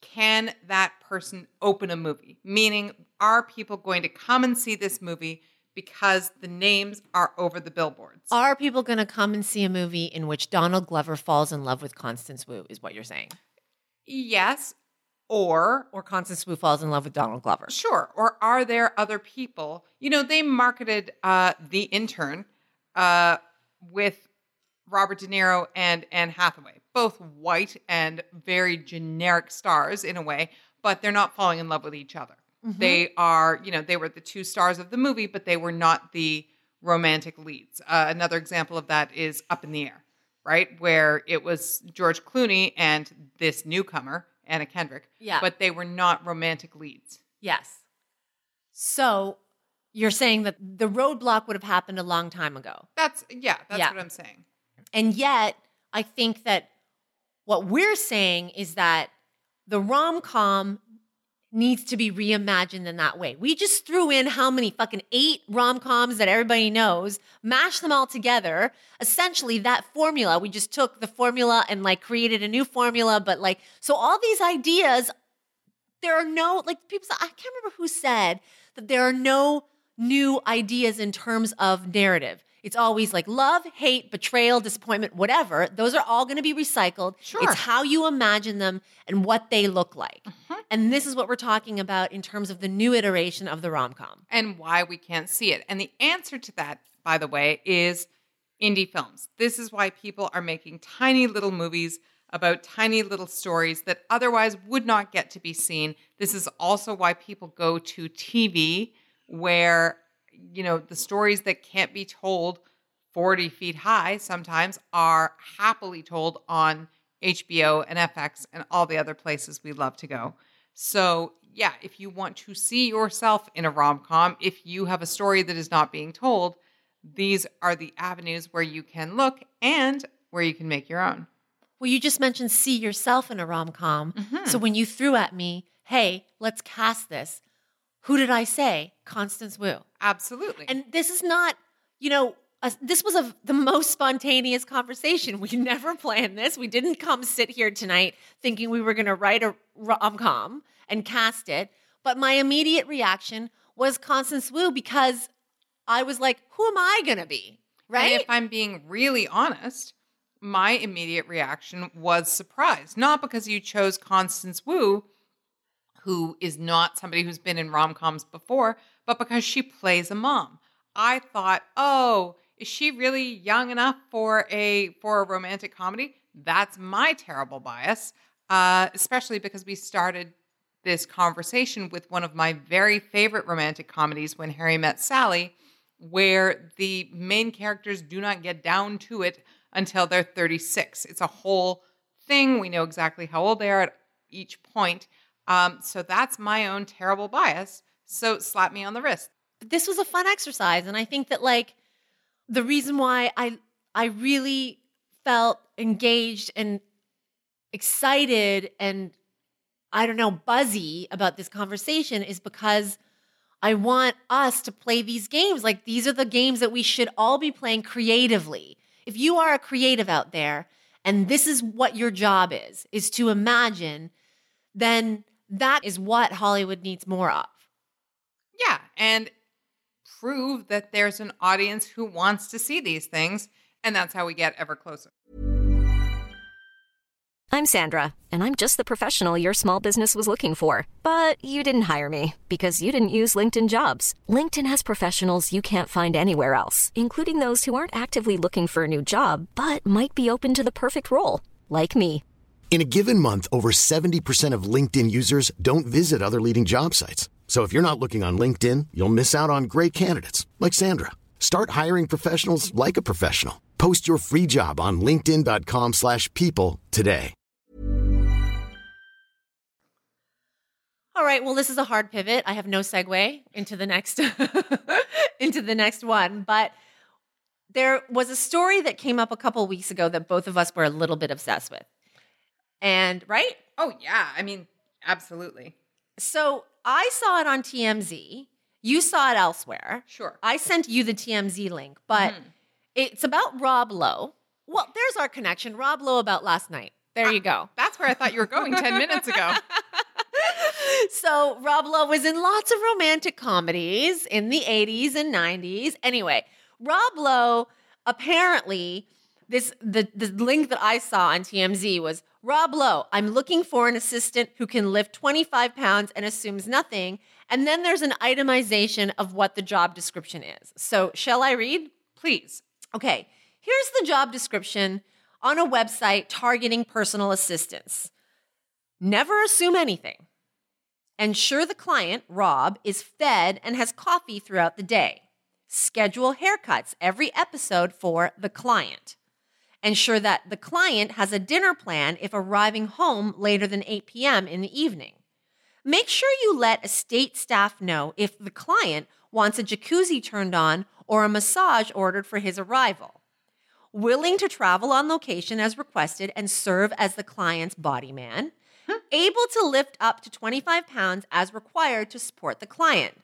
Can that person open a movie? Meaning, are people going to come and see this movie because the names are over the billboards? Are people going to come and see a movie in which Donald Glover falls in love with Constance Wu? Is what you're saying? yes. Or Or Constance Wu falls in love with Donald Glover? Sure. Or are there other people? You know, they marketed uh, the intern uh, with Robert De Niro and Anne Hathaway, both white and very generic stars in a way, but they're not falling in love with each other. They are, you know, they were the two stars of the movie, but they were not the romantic leads. Uh, another example of that is Up in the Air, right? Where it was George Clooney and this newcomer, Anna Kendrick, Yeah. but they were not romantic leads. Yes. So you're saying that the roadblock would have happened a long time ago. That's yeah, that's Yeah. what I'm saying. And yet, I think that what we're saying is that the rom com needs to be reimagined in that way. We just threw in how many fucking eight rom coms that everybody knows, mashed them all together. Essentially, that formula, we just took the formula and like created a new formula. But like, so all these ideas, there are no, like, people, I can't remember who said that there are no new ideas in terms of narrative. It's always like love, hate, betrayal, disappointment, whatever. Those are all going to be recycled. Sure. It's how you imagine them and what they look like. Mhm. And this is what we're talking about in terms of the new iteration of the rom com. and why we can't see it. And the answer to that, by the way, is indie films. This is why people are making tiny little movies about tiny little stories that otherwise would not get to be seen. This is also why people go to TV where you know the stories that can't be told 40 feet high sometimes are happily told on HBO and FX and all the other places we love to go. So, yeah, if you want to see yourself in a rom com, if you have a story that is not being told, these are the avenues where you can look and where you can make your own. Well, you just mentioned see yourself in a rom com. Mhm. So when you threw at me, hey, let's cast this, who did I say? Constance Wu. Absolutely. And this is not, you know, a, this was a, the most spontaneous conversation. We never planned this. We didn't come sit here tonight thinking we were going to write a rom com and cast it. But my immediate reaction was Constance Wu because I was like, who am I going to be? Right? And if I'm being really honest, my immediate reaction was surprise. Not because you chose Constance Wu, who is not somebody who's been in rom coms before, but because she plays a mom. I thought, oh, is she really young enough for a for a romantic comedy? That's my terrible bias, uh, especially because we started this conversation with one of my very favorite romantic comedies, When Harry Met Sally, where the main characters do not get down to it until they're 36. It's a whole thing. We know exactly how old they are at each point. Um, so that's my own terrible bias. So slap me on the wrist. This was a fun exercise and i think that like the reason why i i really felt engaged and excited and i don't know buzzy about this conversation is because i want us to play these games like these are the games that we should all be playing creatively if you are a creative out there and this is what your job is is to imagine then that is what hollywood needs more of Yeah. And prove that there's an audience who wants to see these things. And that's how we get ever closer. I'm Sandra, and I'm just the professional your small business was looking for. But you didn't hire me because you didn't use LinkedIn jobs. LinkedIn has professionals you can't find anywhere else, including those who aren't actively looking for a new job but might be open to the perfect role, like me. In a given month, over 70% of LinkedIn users don't visit other leading job sites. So if you're not looking on LinkedIn, you'll miss out on great candidates like Sandra. Start hiring professionals like a professional. Post your free job on linkedin.com/people today. All right. Well, this is a hard pivot. I have no segue into the next into the next one, but there was a story that came up a couple weeks ago that both of us were a little bit obsessed with. And right? Oh, yeah. I mean, absolutely. So, I saw it on TMZ. You saw it elsewhere. Sure. I sent you the TMZ link, but Mhm. it's about Rob Lowe. Well, there's our connection. Rob Lowe about last night. There you go. That's where I thought you were going 10 minutes ago. so Rob Lowe was in lots of romantic comedies in the 80s and 90s. Anyway, Rob Lowe apparently this the the link that I saw on TMZ was Rob Lowe, I'm looking for an assistant who can lift 25 pounds and assumes nothing. And then there's an itemization of what the job description is. So, shall I read? Please. Okay, here's the job description on a website targeting personal assistants. Never assume anything. Ensure the client, Rob, is fed and has coffee throughout the day. Schedule haircuts every episode for the client. Ensure that the client has a dinner plan if arriving home later than 8 p.m. in the evening. Make sure you let estate staff know if the client wants a jacuzzi turned on or a massage ordered for his arrival. Willing to travel on location as requested and serve as the client's body man. able to lift up to 25 pounds as required to support the client.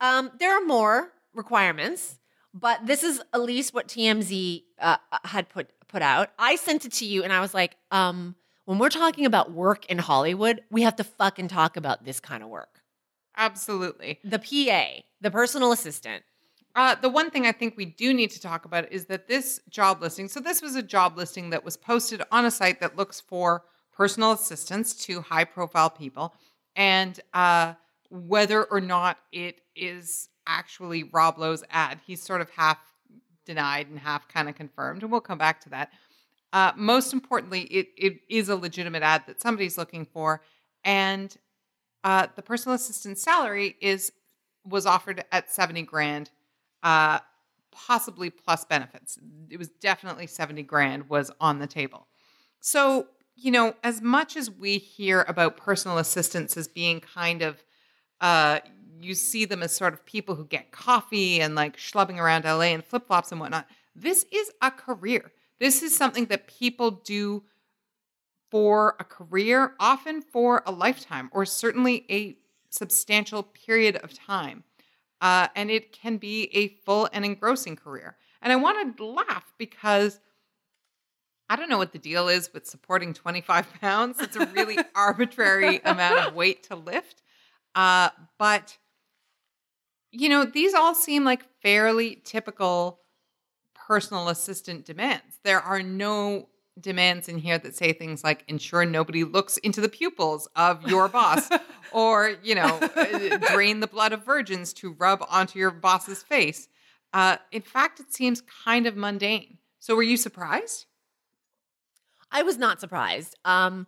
Um, there are more requirements, but this is at least what TMZ uh, had put put out. I sent it to you, and I was like, um, when we're talking about work in Hollywood, we have to fucking talk about this kind of work. Absolutely. The PA, the personal assistant. Uh, the one thing I think we do need to talk about is that this job listing. So this was a job listing that was posted on a site that looks for personal assistants to high profile people, and uh, whether or not it is actually Rob Lowe's ad, he's sort of half denied and half kind of confirmed, and we'll come back to that. Uh, most importantly, it, it is a legitimate ad that somebody's looking for, and uh, the personal assistant salary is was offered at seventy grand uh, possibly plus benefits. It was definitely 70 grand was on the table. So, you know, as much as we hear about personal assistants as being kind of, uh, you see them as sort of people who get coffee and like schlubbing around LA and flip flops and whatnot. This is a career. This is something that people do for a career, often for a lifetime, or certainly a substantial period of time uh, and it can be a full and engrossing career. And I want to laugh because I don't know what the deal is with supporting 25 pounds. It's a really arbitrary amount of weight to lift. Uh, but, you know, these all seem like fairly typical personal assistant demands. There are no demands in here that say things like ensure nobody looks into the pupils of your boss or you know uh, drain the blood of virgins to rub onto your boss's face. Uh, in fact it seems kind of mundane. So were you surprised? I was not surprised. Um,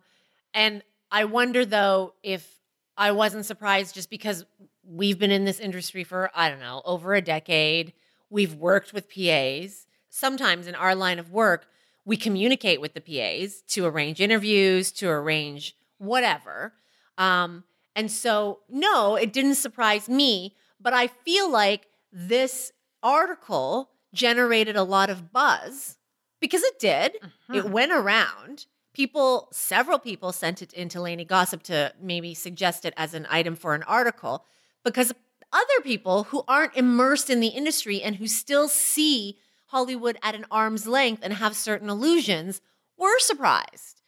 and i wonder though if i wasn't surprised just because we've been in this industry for i don't know over a decade we've worked with pas sometimes in our line of work we communicate with the PAs to arrange interviews, to arrange whatever. Um, and so, no, it didn't surprise me, but I feel like this article generated a lot of buzz because it did. Mm-hmm. It went around. People, several people sent it into Lainey Gossip to maybe suggest it as an item for an article because other people who aren't immersed in the industry and who still see Hollywood at an arm's length and have certain illusions, we're surprised.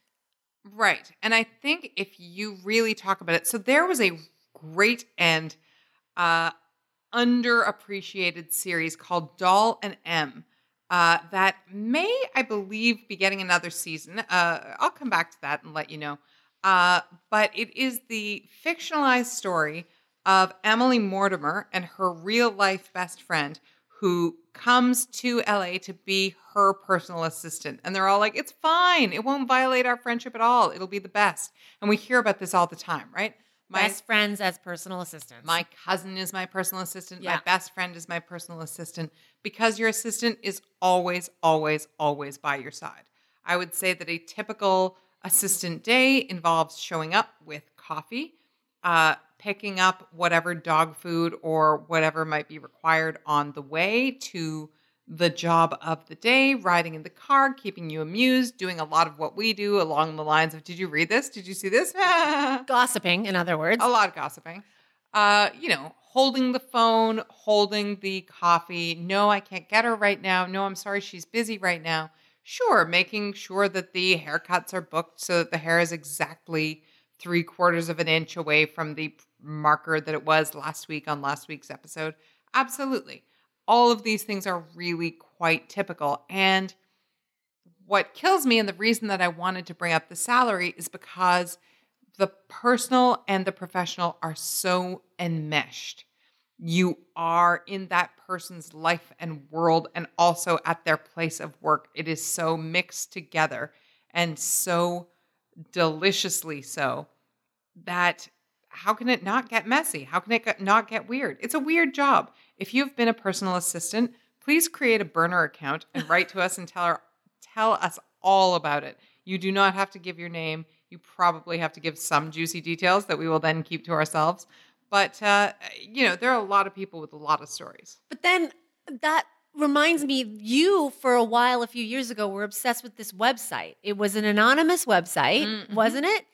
Right. And I think if you really talk about it, so there was a great and uh, underappreciated series called Doll and Em. Uh, that may, I believe, be getting another season. Uh, I'll come back to that and let you know. Uh, but it is the fictionalized story of Emily Mortimer and her real life best friend who comes to LA to be her personal assistant. And they're all like, it's fine. It won't violate our friendship at all. It'll be the best. And we hear about this all the time, right? My best friends as personal assistants. My cousin is my personal assistant. Yeah. My best friend is my personal assistant because your assistant is always, always, always by your side. I would say that a typical assistant day involves showing up with coffee, uh, picking up whatever dog food or whatever might be required on the way to the job of the day, riding in the car, keeping you amused, doing a lot of what we do along the lines of, did you read this? Did you see this? gossiping, in other words. A lot of gossiping. Uh, you know, holding the phone, holding the coffee. No, I can't get her right now. No, I'm sorry, she's busy right now. Sure, making sure that the haircuts are booked so that the hair is exactly three quarters of an inch away from the marker that it was last week on last week's episode. Absolutely. All of these things are really quite typical. And what kills me, and the reason that I wanted to bring up the salary, is because the personal and the professional are so enmeshed. You are in that person's life and world, and also at their place of work. It is so mixed together and so deliciously so that how can it not get messy? How can it not get weird? It's a weird job. If you've been a personal assistant, please create a burner account and write to us and tell our, tell us all about it. You do not have to give your name. You probably have to give some juicy details that we will then keep to ourselves. But uh, you know, there are a lot of people with a lot of stories. But then that reminds me, you for a while, a few years ago, were obsessed with this website. It was an anonymous website, mm-hmm. wasn't it?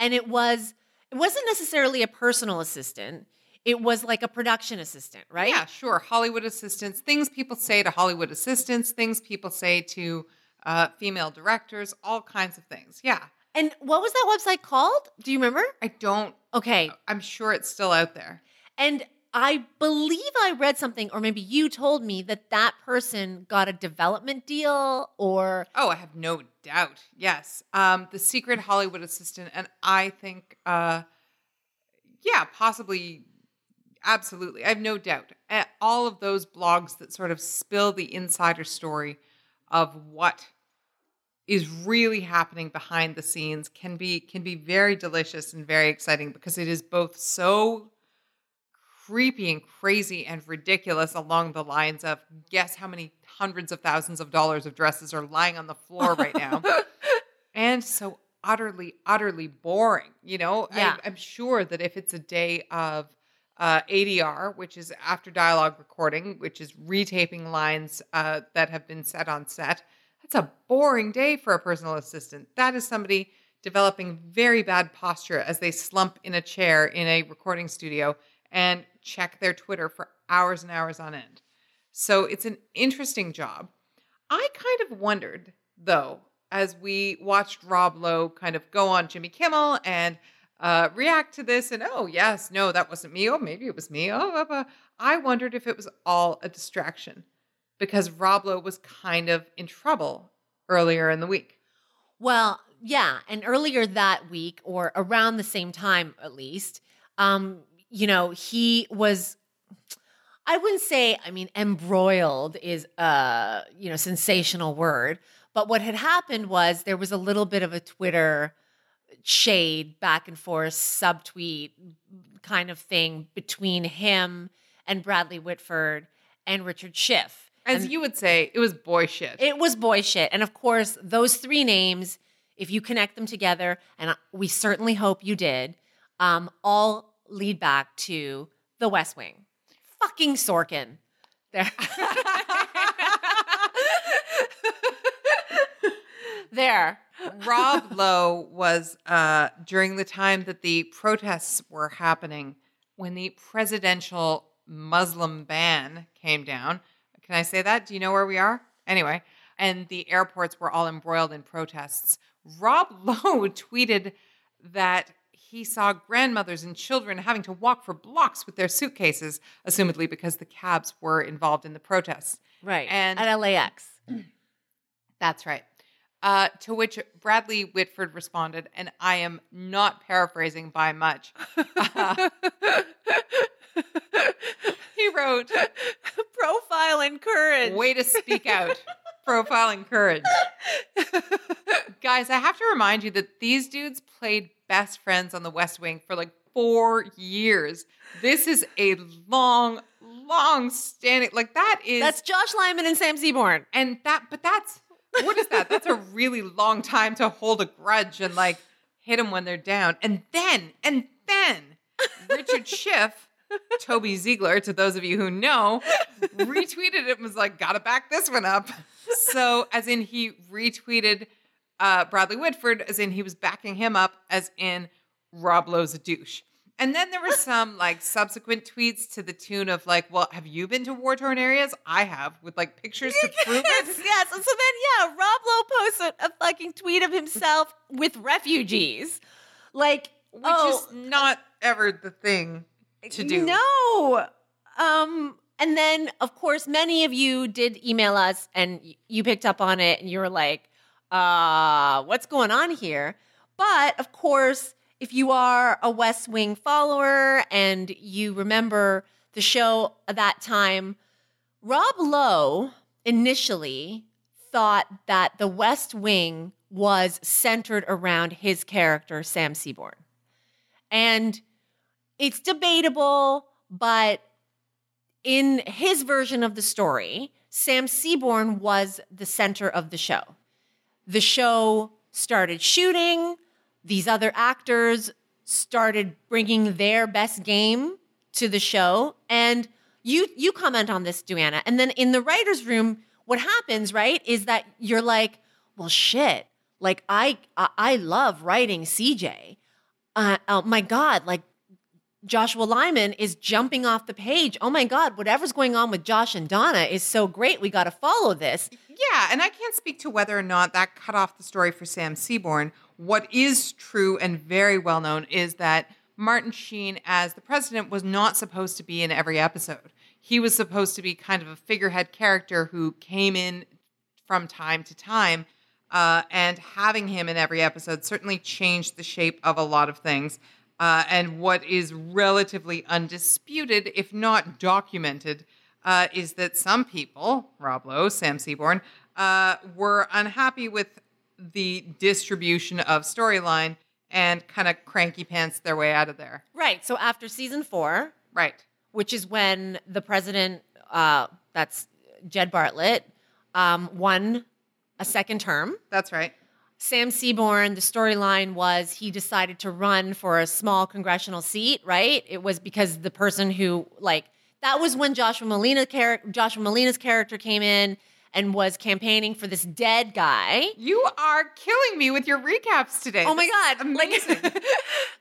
and it was it wasn't necessarily a personal assistant. It was like a production assistant, right? Yeah, sure. Hollywood assistants, things people say to Hollywood assistants, things people say to uh, female directors, all kinds of things. Yeah. And what was that website called? Do you remember? I don't, Okay. I'm sure it's still out there. And I believe I read something, or maybe you told me that that person got a development deal or. Oh, I have no doubt. Yes. Um, the secret Hollywood assistant. And I think, uh, yeah, possibly, absolutely. I have no doubt. All of those blogs that sort of spill the insider story of what is really happening behind the scenes can be can be very delicious and very exciting because it is both so creepy and crazy and ridiculous along the lines of guess how many hundreds of thousands of dollars of dresses are lying on the floor right now. And so utterly utterly boring you know? Yeah. I, i'm sure that if it's a day of uh, adr which is after dialogue recording which is retaping lines uh, that have been set on set that's a boring day for a personal assistant. That is somebody developing very bad posture as they slump in a chair in a recording studio and check their twitter for hours and hours on end so it's an interesting job I kind of wondered, though, as we watched Rob Lowe kind of go on Jimmy Kimmel and uh, react to this, and oh, yes, no, that wasn't me. Oh, maybe it was me. Oh, blah, blah. I wondered if it was all a distraction because Rob Lowe was kind of in trouble earlier in the week. Well, yeah. And earlier that week, or around the same time at least, um, you know, he was. I wouldn't say, I mean, embroiled is a, you know, sensational word. But what had happened was there was a little bit of a Twitter shade back and forth, subtweet kind of thing between him and Bradley Whitford and Richard Schiff. As And- you would say, it was boy shit. it was boy shit. And of course, those three names, if you connect them together, and we certainly hope you did, um, all lead back to the West Wing. Fucking Sorkin. There. there. Rob Lowe was uh, during the time that the protests were happening when the presidential Muslim ban came down. Can I say that? Do you know where we are? Anyway, and the airports were all embroiled in protests. Rob Lowe tweeted that he saw grandmothers and children having to walk for blocks with their suitcases, assumedly because the cabs were involved in the protests. Right. And- at LAX. That's right. Uh, to which Bradley Whitford responded, and I am not paraphrasing by much. Uh, he wrote, Profile and courage. Way to speak out. Profile and courage. Guys, I have to remind you that these dudes played best friends on the West Wing for like four years. This is a long, long standing, like that is. That's Josh Lyman and Sam Seaborn. And that, but that's what is that? That's a really long time to hold a grudge and like hit them when they're down. And then, and then Richard Schiff, Toby Ziegler, to those of you who know, retweeted it and was like, gotta back this one up. So, as in, he retweeted uh, Bradley Whitford, as in, he was backing him up, as in, Rob Lowe's a douche. And then there were some like subsequent tweets to the tune of like, well, have you been to war torn areas? I have, with like pictures to prove it. yes. And so then, yeah, Rob Lowe posted a fucking tweet of himself with refugees. Like, Which oh, is not ever the thing to do. No. Um, and then, of course, many of you did email us and you picked up on it and you were like, uh, what's going on here? But of course, if you are a West Wing follower and you remember the show at that time, Rob Lowe initially thought that the West Wing was centered around his character, Sam Seaborn. And it's debatable, but in his version of the story, Sam Seaborn was the center of the show. The show started shooting, these other actors started bringing their best game to the show. And you you comment on this Duana and then in the writers room what happens right is that you're like well shit. Like I I, I love writing CJ uh, oh my God, like Joshua Lyman is jumping off the page. Oh my God, whatever's going on with Josh and Donna is so great. We got to follow this. Yeah, and I can't speak to whether or not that cut off the story for Sam Seaborn. What is true and very well known is that Martin Sheen, as the president, was not supposed to be in every episode. He was supposed to be kind of a figurehead character who came in from time to time. Uh, and having him in every episode certainly changed the shape of a lot of things. Uh, and what is relatively undisputed, if not documented, uh, is that some people, Rob Lowe, Sam Seaborn, uh, were unhappy with the distribution of storyline and kind of cranky pants their way out of there. Right. So after season four, Right. which is when the president, uh, that's Jed Bartlet, um, won a second term. That's right. Sam Seaborn, the storyline was he decided to run for a small congressional seat, right? It was because the person who like that was when Joshua Malina char- Joshua Malina's character came in and was campaigning for this dead guy. You are killing me with your recaps today. Oh my god! Like.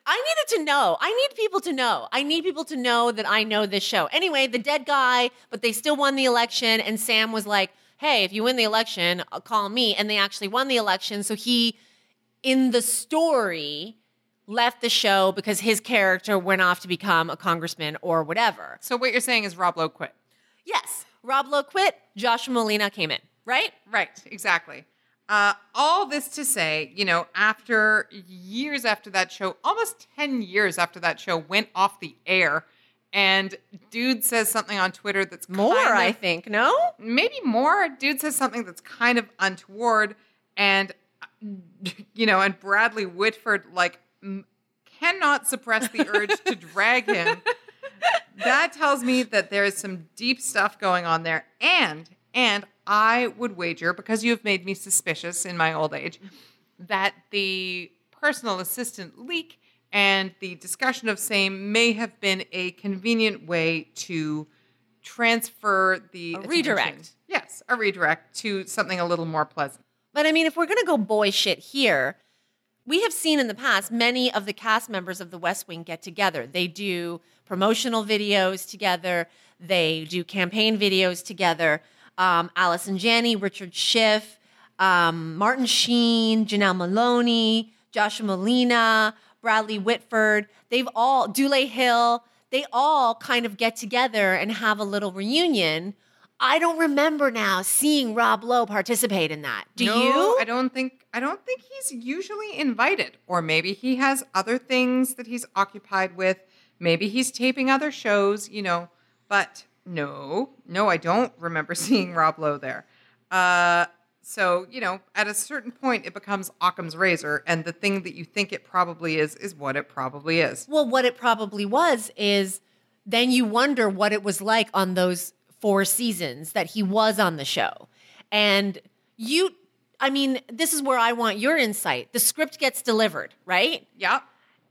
I needed to know. I need people to know. I need people to know that I know this show. Anyway, the dead guy, but they still won the election, and Sam was like, "Hey, if you win the election, uh, call me." And they actually won the election, so he, in the story, left the show because his character went off to become a congressman or whatever. so what you're saying is Rob Lowe quit. Yes, Rob Lowe quit. Joshua Malina came in. Right? Right, exactly. Uh, all this to say, you know, after years after that show, almost 10 years after that show went off the air, and dude says something on Twitter that's More, kind of- I think. No. maybe more. Dude says something that's kind of untoward, and you know, and Bradley Whitford like m- cannot suppress the urge to drag him. That tells me that there is some deep stuff going on there, and and I would wager because you have made me suspicious in my old age that the personal assistant leak and the discussion of same may have been a convenient way to transfer the A redirect. Yes, a redirect to something a little more pleasant. But I mean, if we're going to go boy shit here, we have seen in the past many of the cast members of the West Wing get together. They do promotional videos together, they do campaign videos together. Um, Allison Janney, Richard Schiff, um, Martin Sheen, Janel Moloney, Joshua Malina, Bradley Whitford. They've all, Dule Hill, they all kind of get together and have a little reunion. I don't remember now seeing Rob Lowe participate in that. Do No, you? I don't think I don't think he's usually invited. Or maybe he has other things that he's occupied with. Maybe he's taping other shows, you know. But no, no, I don't remember seeing Rob Lowe there. Uh, so, you know, at a certain point it becomes Occam's razor, and the thing that you think it probably is is what it probably is. Well, what it probably was is then you wonder what it was like on those four seasons that he was on the show. And you, I mean, this is where I want your insight. The script gets delivered, right? Yeah.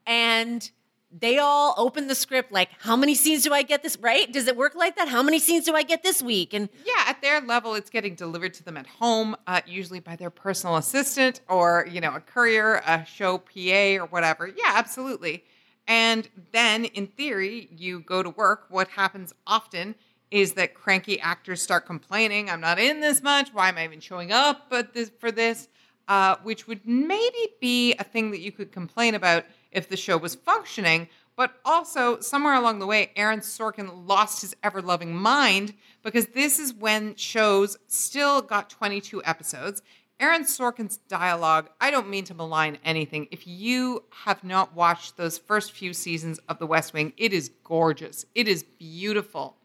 And they all open the script like, how many scenes do I get this, right? Does it work like that? How many scenes do I get this week? And Yeah, at their level, it's getting delivered to them at home, uh, usually by their personal assistant or, you know, a courier, a show PA or whatever. Yeah, absolutely. And then, in theory, you go to work. What happens often is that cranky actors start complaining, I'm not in this much. Why am I even showing up this, for this? Uh, which would maybe be a thing that you could complain about if the show was functioning. But also, somewhere along the way, Aaron Sorkin lost his ever loving mind because this is when shows still got 22 episodes. Aaron Sorkin's dialogue, I don't mean to malign anything. If you have not watched those first few seasons of The West Wing, it is gorgeous. It is beautiful.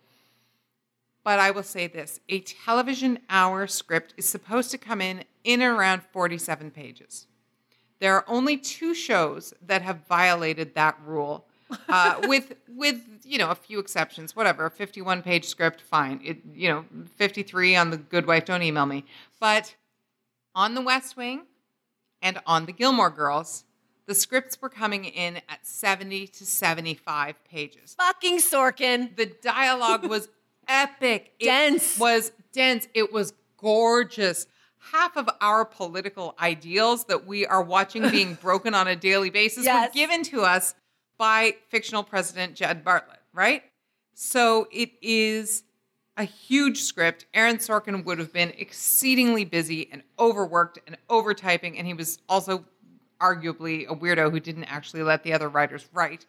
But I will say this a television hour script is supposed to come in in around 47 pages. There are only two shows that have violated that rule, uh, with with you know a few exceptions. Whatever, a 51 page script, fine. It you know 53 on the Good Wife. Don't email me. But on The West Wing and on The Gilmore Girls, the scripts were coming in at 70 to 75 pages. fucking Sorkin. The dialogue was epic. It Dense. was dense. It was gorgeous. Half of our political ideals that we are watching being broken on a daily basis Yes. were given to us by fictional president Jed Bartlet, right? So it is a huge script. Aaron Sorkin would have been exceedingly busy and overworked and overtyping, and he was also arguably a weirdo who didn't actually let the other writers write.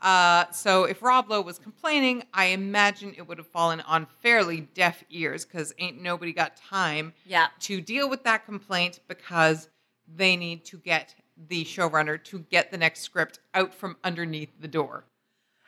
Uh, so if Rob Lowe was complaining, I imagine it would have fallen on fairly deaf ears because ain't nobody got time Yeah. to deal with that complaint because they need to get the showrunner to get the next script out from underneath the door.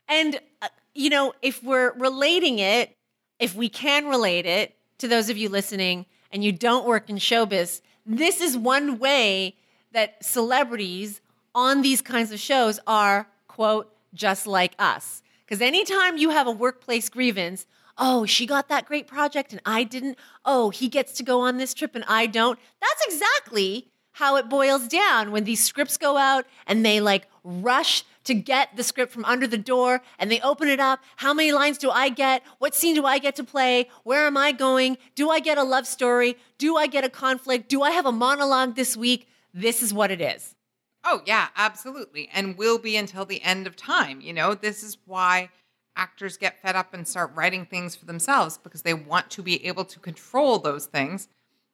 And, uh, you know, if we're relating it, if we can relate it to those of you listening and you don't work in showbiz, this is one way that celebrities on these kinds of shows are, quote, just like us. Because anytime you have a workplace grievance, oh, she got that great project and I didn't. Oh, he gets to go on this trip and I don't. That's exactly how it boils down when these scripts go out and they like rush to get the script from under the door and they open it up. How many lines do I get? What scene do I get to play? Where am I going? Do I get a love story? Do I get a conflict? Do I have a monologue this week? This is what it is. Oh, yeah, absolutely. And will be until the end of time. You know, this is why actors get fed up and start writing things for themselves because they want to be able to control those things.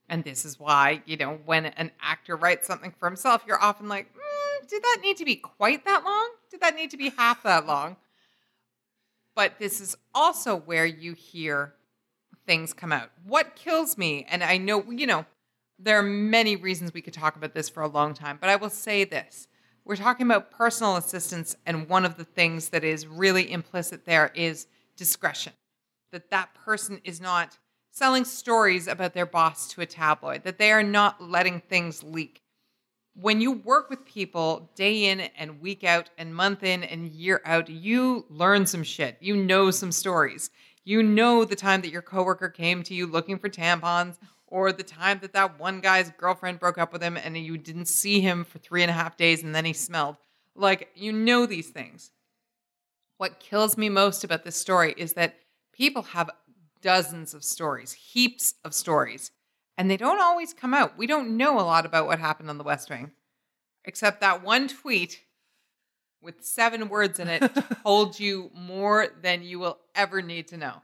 And this is why, you know, when an actor writes something for himself, you're often like, mm, did that need to be quite that long? Did that need to be half that long? But this is also where you hear things come out. What kills me, and I know, you know, there are many reasons we could talk about this for a long time, but I will say this. We're talking about personal assistance, and one of the things that is really implicit there is discretion. That that person is not selling stories about their boss to a tabloid, that they are not letting things leak. When you work with people day in and week out and month in and year out, you learn some shit. You know some stories. You know the time that your coworker came to you looking for tampons or the time that that one guy's girlfriend broke up with him and you didn't see him for three and a half days and then he smelled. Like, you know these things. What kills me most about this story is that people have dozens of stories, heaps of stories, and they don't always come out. We don't know a lot about what happened on the West Wing, except that one tweet with seven words in it told you more than you will ever need to know.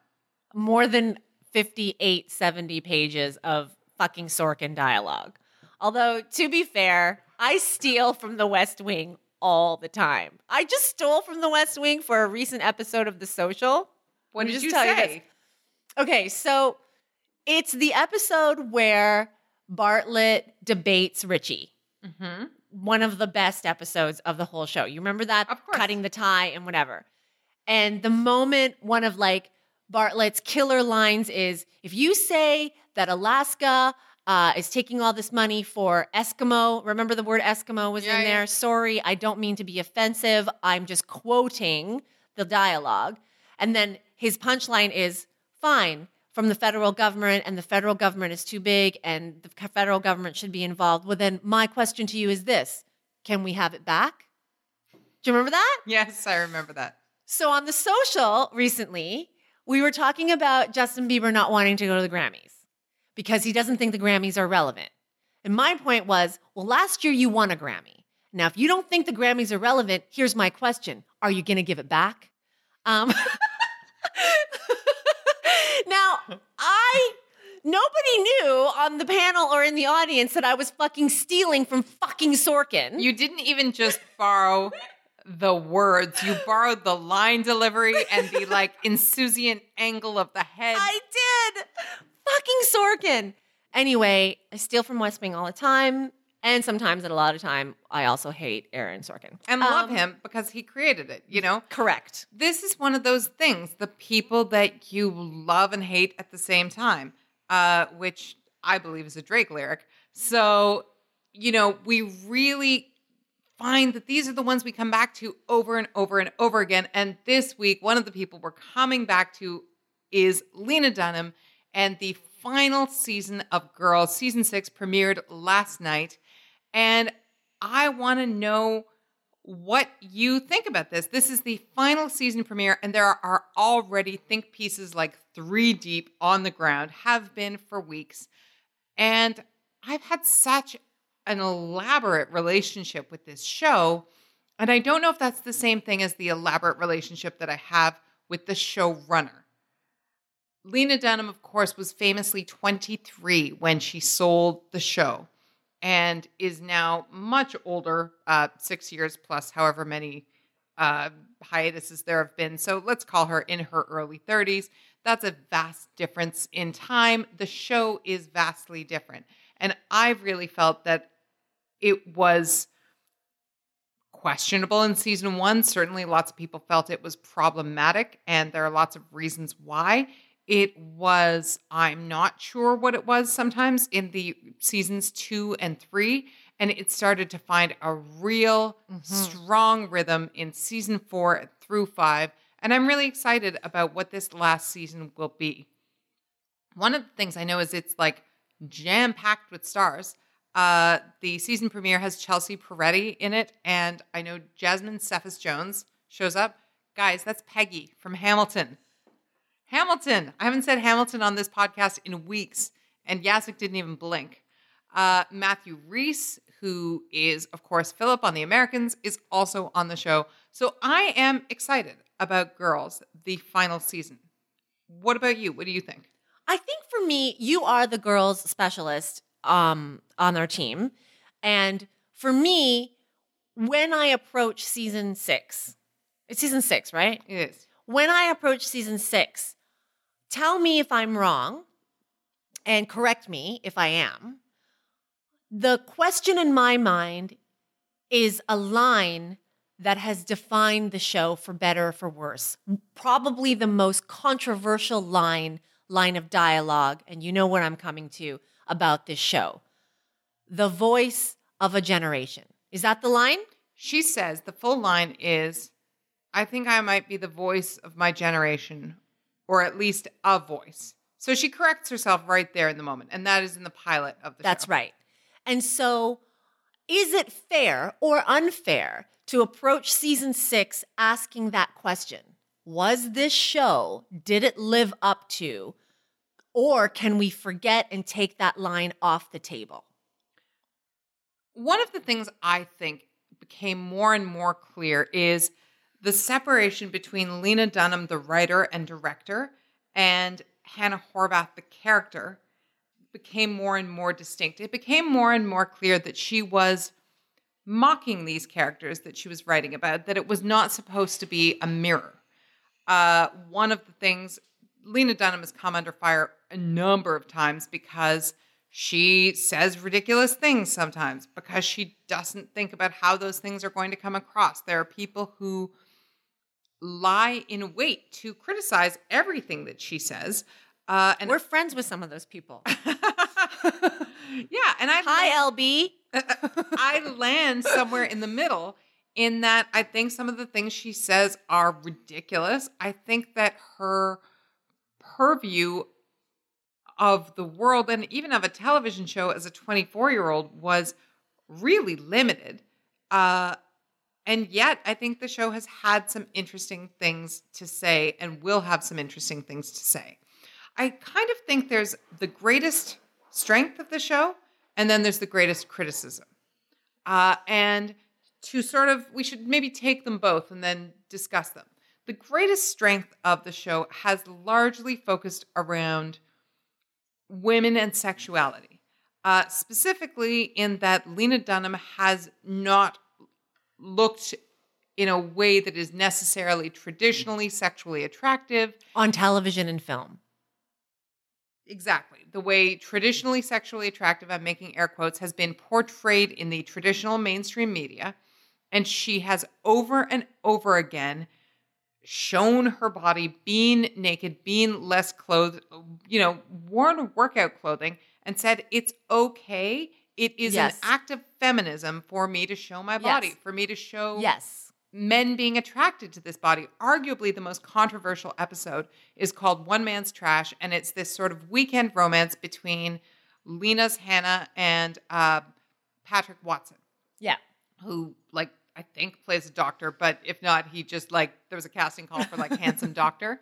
More than 58, 70 pages of fucking Sorkin dialogue. Although, to be fair, I steal from the West Wing all the time. I just stole from the West Wing for a recent episode of The Social. What did just you tell you say? this. Okay, so it's the episode where Bartlet debates Ritchie. mm-hmm. One of the best episodes of the whole show. You remember that? Of course. Cutting the tie and whatever. And the moment one of like Bartlet's killer lines is if you say that Alaska uh, is taking all this money for Eskimo, remember the word Eskimo was Yeah, in yeah. there? Sorry, I don't mean to be offensive. I'm just quoting the dialogue. And then his punchline is fine from the federal government, and the federal government is too big, and the federal government should be involved. Well, then my question to you is this Can we have it back? Do you remember that? Yes, I remember that. So on the social recently, we were talking about Justin Bieber not wanting to go to the Grammys because he doesn't think the Grammys are relevant. And my point was, well, last year you won a Grammy. Now, if you don't think the Grammys are relevant, here's my question: Are you going to give it back? Um, now, I nobody knew on the panel or in the audience that I was fucking stealing from fucking Sorkin. You didn't even just borrow the words, you borrowed the line delivery and the like insouciant angle of the head. I did. Fucking Sorkin. Anyway, I steal from West Wing all the time. And sometimes, and a lot of time, I also hate Aaron Sorkin. and love Um, him because he created it, you know? Correct. This is one of those things, the people that you love and hate at the same time, uh, which I believe is a Drake lyric. So, you know, we really find that these are the ones we come back to over and over and over again. And this week, one of the people we're coming back to is Lena Dunham. And the final season of Girls, season six, premiered last night. And I want to know what you think about this. This is the final season premiere, and there are already think pieces like three deep on the ground, have been for weeks. And I've had such an elaborate relationship with this show. And I don't know if that's the same thing as the elaborate relationship that I have with the showrunner. Lena Dunham, of course, was famously 23 when she sold the show and is now much older, uh, six years plus, however many uh, hiatuses there have been. So let's call her in her early 30s. That's a vast difference in time. The show is vastly different. And I've really felt that it was questionable in season one. Certainly, lots of people felt it was problematic, and there are lots of reasons why. It was, I'm not sure what it was sometimes in the seasons two and three. And it started to find a real Mhm. strong rhythm in season four through five. And I'm really excited about what this last season will be. One of the things I know is it's like jam packed with stars. Uh, the season premiere has Chelsea Peretti in it, and I know Jasmine Cephas Jones shows up. Guys, that's Peggy from Hamilton. Hamilton. I haven't said Hamilton on this podcast in weeks, and Jacek didn't even blink. Uh, Matthew Rhys, who is, of course, Philip on The Americans, is also on the show. So I am excited about Girls, the final season. What about you? What do you think? I think for me, you are the girls specialist um, on our team. And for me, when I approach season six, it's season six, right? It is. When I approach season six, tell me if I'm wrong and correct me if I am. The question in my mind is a line that has defined the show for better or for worse. Probably the most controversial line line of dialogue, and you know what I'm coming to about this show. The voice of a generation. Is that the line? She says the full line is I think I might be the voice of my generation, or at least a voice. So she corrects herself right there in the moment. And that is in the pilot of the show. That's show. right. And so, is it fair or unfair to approach season six asking that question? Was this show, did it live up to, or can we forget and take that line off the table? One of the things I think became more and more clear is the separation between Lena Dunham, the writer and director, and Hannah Horvath, the character, became more and more distinct. It became more and more clear that she was mocking these characters that she was writing about, that it was not supposed to be a mirror. Uh, one of the things, Lena Dunham has come under fire a number of times because she says ridiculous things sometimes because she doesn't think about how those things are going to come across. There are people who lie in wait to criticize everything that she says. Uh, and We're friends with some of those people. yeah, and I Hi, LB. I land somewhere in the middle in that I think some of the things she says are ridiculous. I think that her purview of the world and even of a television show as a 24 year old was really limited. Uh, and yet, I think the show has had some interesting things to say and will have some interesting things to say. I kind of think there's the greatest strength of the show, and then there's the greatest criticism. Uh, and to sort of, we should maybe take them both and then discuss them. The greatest strength of the show has largely focused around women and sexuality, uh, specifically in that Lena Dunham has not looked in a way that is necessarily traditionally sexually attractive. On television and film. Exactly. The way traditionally sexually attractive, I'm making air quotes, has been portrayed in the traditional mainstream media. And she has over and over again shown her body being naked, being less clothed, you know, worn workout clothing, and said, It's okay. It is Yes. an act of feminism for me to show my body, Yes. for me to show Yes. men being attracted to this body. Arguably, the most controversial episode is called One Man's Trash, and it's this sort of weekend romance between Lena's Hannah and uh, Patrick Wilson, Yeah. who, like, I think plays a doctor, but if not, he just like there was a casting call for like handsome doctor.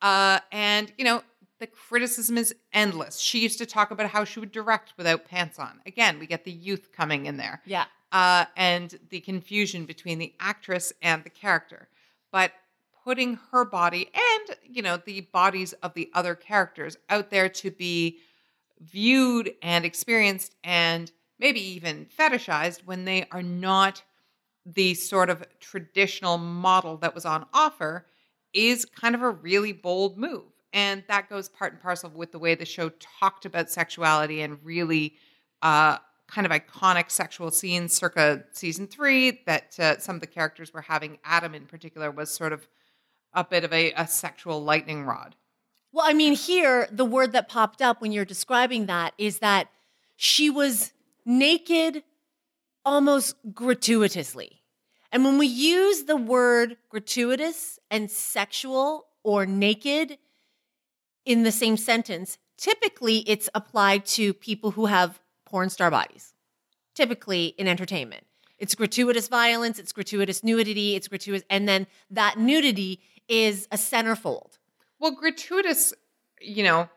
Uh, and you know, the criticism is endless. She used to talk about how she would direct without pants on. Again, we get the youth coming in there. Yeah. Uh, and the confusion between the actress and the character. But putting her body and, you know, the bodies of the other characters out there to be viewed and experienced and maybe even fetishized when they are not the sort of traditional model that was on offer is kind of a really bold move. And that goes part and parcel with the way the show talked about sexuality and really uh, kind of iconic sexual scenes circa season three that uh, some of the characters were having. Adam, in particular, was sort of a bit of a, a sexual lightning rod. Well, I mean, here, the word that popped up when you're describing that is that she was naked almost gratuitously. And when we use the word gratuitous and sexual or naked in the same sentence, typically it's applied to people who have porn star bodies, typically in entertainment. It's gratuitous violence, it's gratuitous nudity, it's gratuitous, and then that nudity is a centerfold. Well, gratuitous, you know,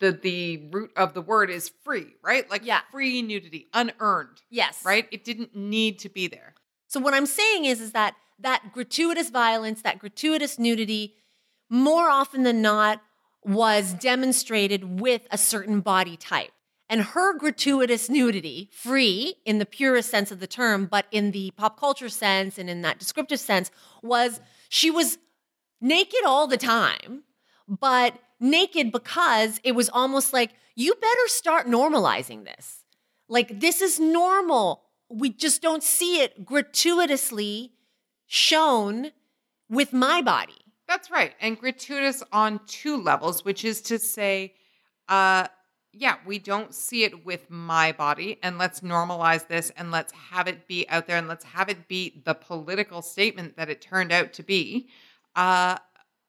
the the root of the word is free, right? Like Yeah. free nudity, unearned, Yes. right? It didn't need to be there. So what I'm saying is is that that gratuitous violence, that gratuitous nudity more often than not was demonstrated with a certain body type. And her gratuitous nudity, free in the purest sense of the term, but in the pop culture sense and in that descriptive sense, was she was naked all the time, but naked because it was almost like, you better start normalizing this. Like, this is normal. We just don't see it gratuitously shown with my body. That's right. And gratuitous on two levels, which is to say, uh, yeah, we don't see it with my body, and let's normalize this and let's have it be out there and let's have it be the political statement that it turned out to be. Uh,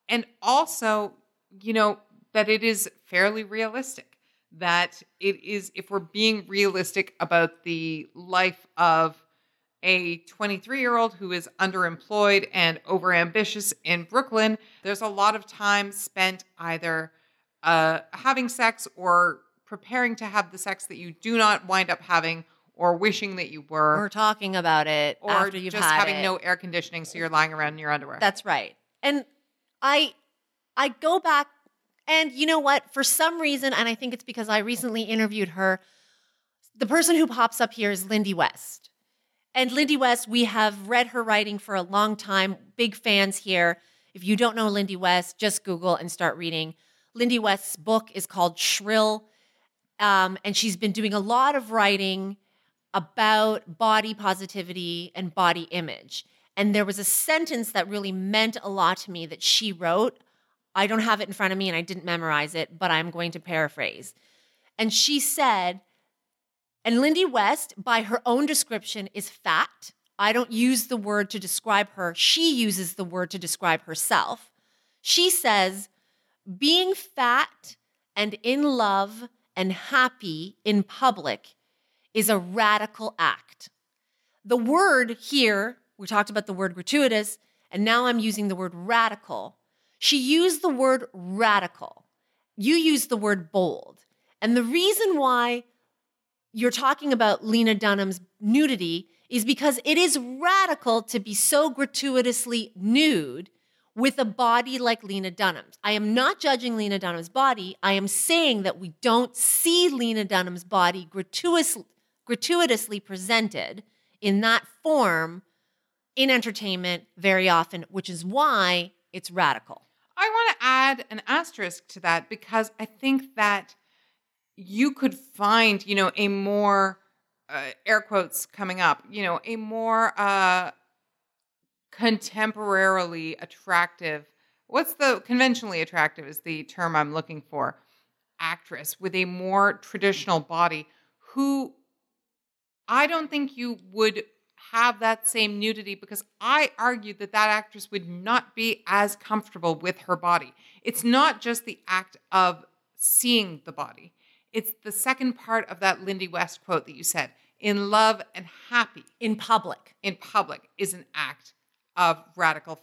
and also, you know, that it is fairly realistic, that it is, if we're being realistic about the life of a 23 year old who is underemployed and overambitious in Brooklyn, there's a lot of time spent either uh, having sex or preparing to have the sex that you do not wind up having or wishing that you were, We're talking about it or after you've just having it. no air conditioning, so you're lying around in your underwear. That's right. And I I go back and you know what? For some reason, and I think it's because I recently interviewed her, the person who pops up here is Lindy West. And Lindy West, we have read her writing for a long time, big fans here. If you don't know Lindy West, just Google and start reading. Lindy West's book is called Shrill. Um, and she's been doing a lot of writing about body positivity and body image. And there was a sentence that really meant a lot to me that she wrote. I don't have it in front of me and I didn't memorize it, but I'm going to paraphrase. And she said, and Lindy West, by her own description, is fat. I don't use the word to describe her. She uses the word to describe herself. She says, being fat and in love and happy in public is a radical act. The word here, we talked about the word gratuitous, and now I'm using the word radical. She used the word radical. You used the word bold. And the reason why you're talking about Lena Dunham's nudity is because it is radical to be so gratuitously nude with a body like Lena Dunham's. I am not judging Lena Dunham's body. I am saying that we don't see Lena Dunham's body gratuitous, gratuitously presented in that form in entertainment very often, which is why it's radical. I want to add an asterisk to that because I think that you could find, you know, a more uh, air quotes coming up, you know, a more uh, contemporarily attractive. What's the conventionally attractive is the term I'm looking for. Actress with a more traditional body who I don't think you would have that same nudity because I argued that that actress would not be as comfortable with her body. It's not just the act of seeing the body, it's the second part of that Lindy West quote that you said in love and happy. In public. In public is an act of radical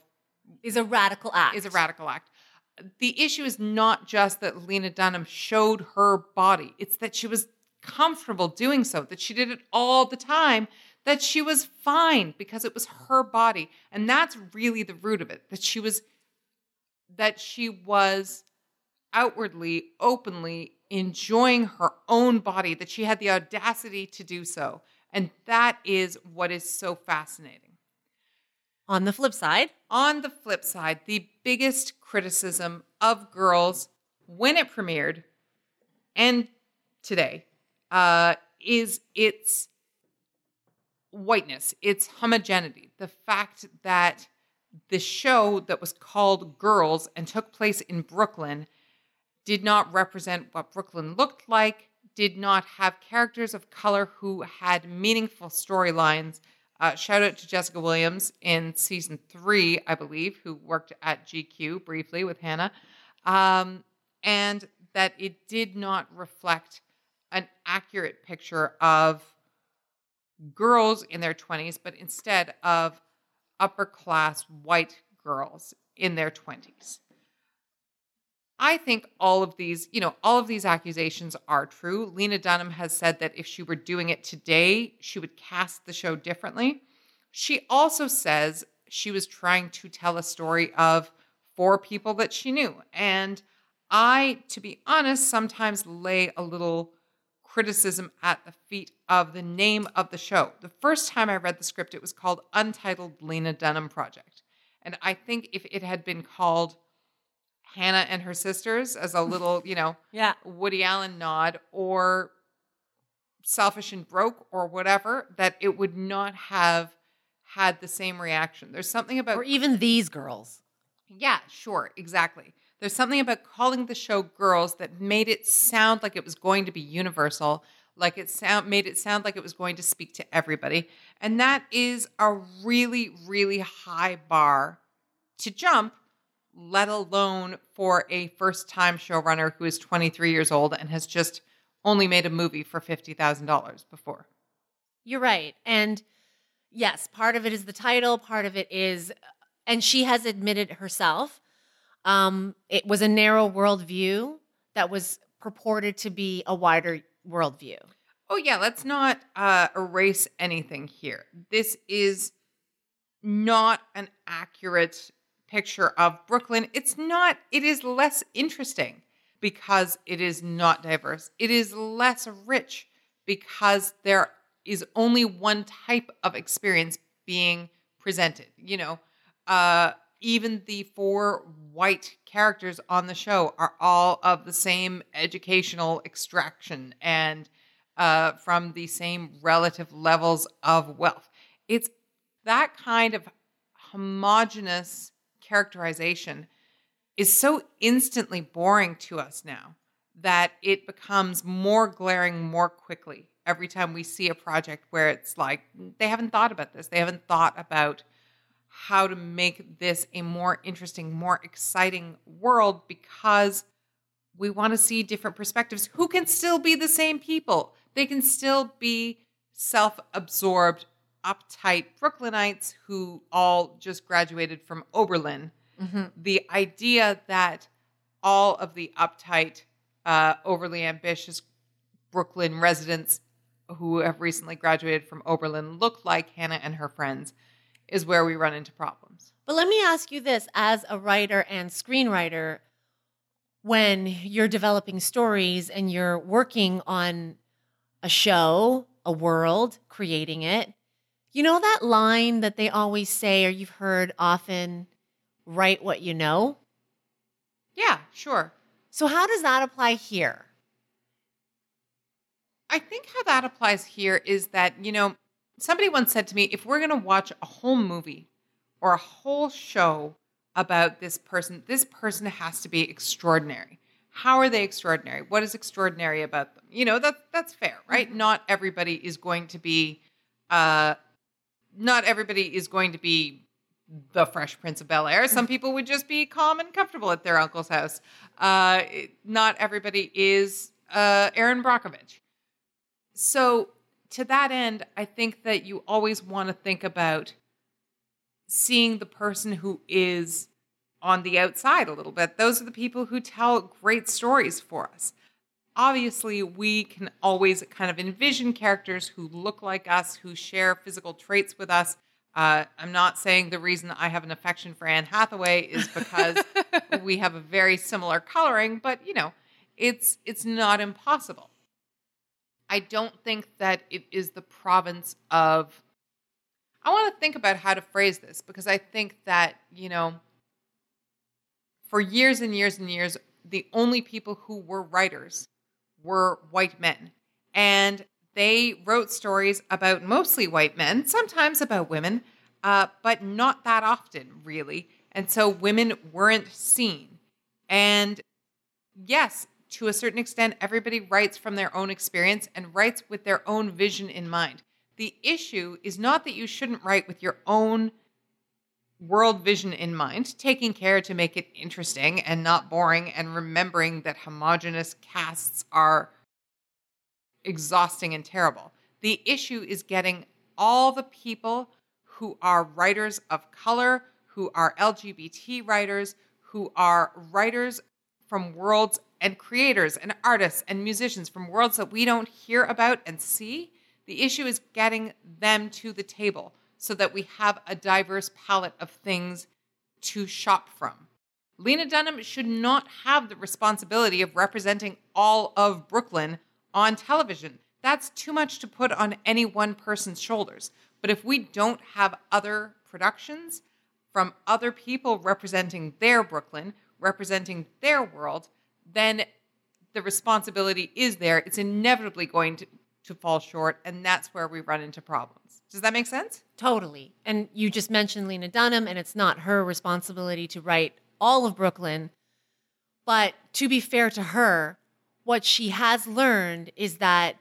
is a radical act. is a radical act. The issue is not just that Lena Dunham showed her body, it's that she was comfortable doing so, that she did it all the time, that she was fine because it was her body. And that's really the root of it, that she was that she was outwardly, openly enjoying her own body, that she had the audacity to do so. And that is what is so fascinating. On the flip side, On the flip side, the biggest criticism of girls when it premiered and today uh, is its whiteness, its homogeneity, the fact that the show that was called Girls and took place in Brooklyn did not represent what Brooklyn looked like, did not have characters of color who had meaningful storylines. Uh, shout out to Jessica Williams in season three, I believe, who worked at GQ briefly with Hannah. Um, and that it did not reflect an accurate picture of girls in their 20s, but instead of upper class white girls in their 20s. I think all of these, you know, all of these accusations are true. Lena Dunham has said that if she were doing it today, she would cast the show differently. She also says she was trying to tell a story of four people that she knew. And I, to be honest, sometimes lay a little criticism at the feet of the name of the show. The first time I read the script, it was called Untitled Lena Dunham Project. And I think if it had been called Hannah and her sisters as a little, you know, yeah, Woody Allen nod or selfish and broke or whatever, that it would not have had the same reaction. There's something about or even these girls. yeah, sure, exactly. There's something about calling the show Girls that made it sound like it was going to be universal, like it sound made it sound like it was going to speak to everybody. And that is a really really high bar to jump, let alone for a first-time showrunner who is 23 years old and has just only made a movie for $50,000 before. You're right. And yes, part of it is the title, part of it is, and she has admitted herself, um, it was a narrow worldview that was purported to be a wider worldview. Oh yeah, let's not uh, erase anything here. This is not an accurate picture of Brooklyn. It's not. It is less interesting because it is not diverse. It is less rich because there is only one type of experience being presented. You know, uh, even the four white characters on the show are all of the same educational extraction and uh, from the same relative levels of wealth. It's that kind of homogenous characterization is so instantly boring to us now that it becomes more glaring more quickly every time we see a project where it's like they haven't thought about this. They haven't thought about how to make this a more interesting, more exciting world because we want to see different perspectives who can still be the same people. They can still be self absorbed, uptight Brooklynites who all just graduated from Oberlin. Mm-hmm. The idea that all of the uptight, uh, overly ambitious Brooklyn residents who have recently graduated from Oberlin look like Hannah and her friends is where we run into problems. But let me ask you this as a writer and screenwriter, when you're developing stories and you're working on a show, a world, creating it, you know that line that they always say, or you've heard often, write what you know? Yeah, sure. So, how does that apply here? I think how that applies here is that, you know, somebody once said to me if we're going to watch a whole movie or a whole show about this person, this person has to be extraordinary. How are they extraordinary? What is extraordinary about them? You know, that that's fair, right? Mm-hmm. Not everybody is going to be uh not everybody is going to be the Fresh Prince of Bel Air. Some people would just be calm and comfortable at their uncle's house. Uh, not everybody is uh, Erin Brockovich. So, to that end, I think that you always want to think about seeing the person who is on the outside a little bit. Those are the people who tell great stories for us. Obviously, we can always kind of envision characters who look like us, who share physical traits with us. Uh, I'm not saying the reason I have an affection for Anne Hathaway is because we have a very similar coloring, but you know, it's it's not impossible. I don't think that it is the province of I want to think about how to phrase this because I think that, you know, for years and years and years, the only people who were writers were white men. And they wrote stories about mostly white men, sometimes about women, uh, but not that often, really. And so women weren't seen. And yes, to a certain extent, everybody writes from their own experience and writes with their own vision in mind. The issue is not that you shouldn't write with your own world vision in mind, taking care to make it interesting and not boring, and remembering that homogenous casts are exhausting and terrible. The issue is getting all the people who are writers of color, who are LGBT writers, who are writers from worlds and creators and artists and musicians from worlds that we don't hear about and see the issue is getting them to the table so that we have a diverse palette of things to shop from. Lena Dunham should not have the responsibility of representing all of Brooklyn on television. That's too much to put on any one person's shoulders. But if we don't have other productions from other people representing their Brooklyn, representing their world, then the responsibility is there. It's inevitably going to to fall short. And that's where we run into problems. Does that make sense? Totally. And you just mentioned Lena Dunham, and it's not her responsibility to write all of Brooklyn. But to be fair to her, what she has learned is that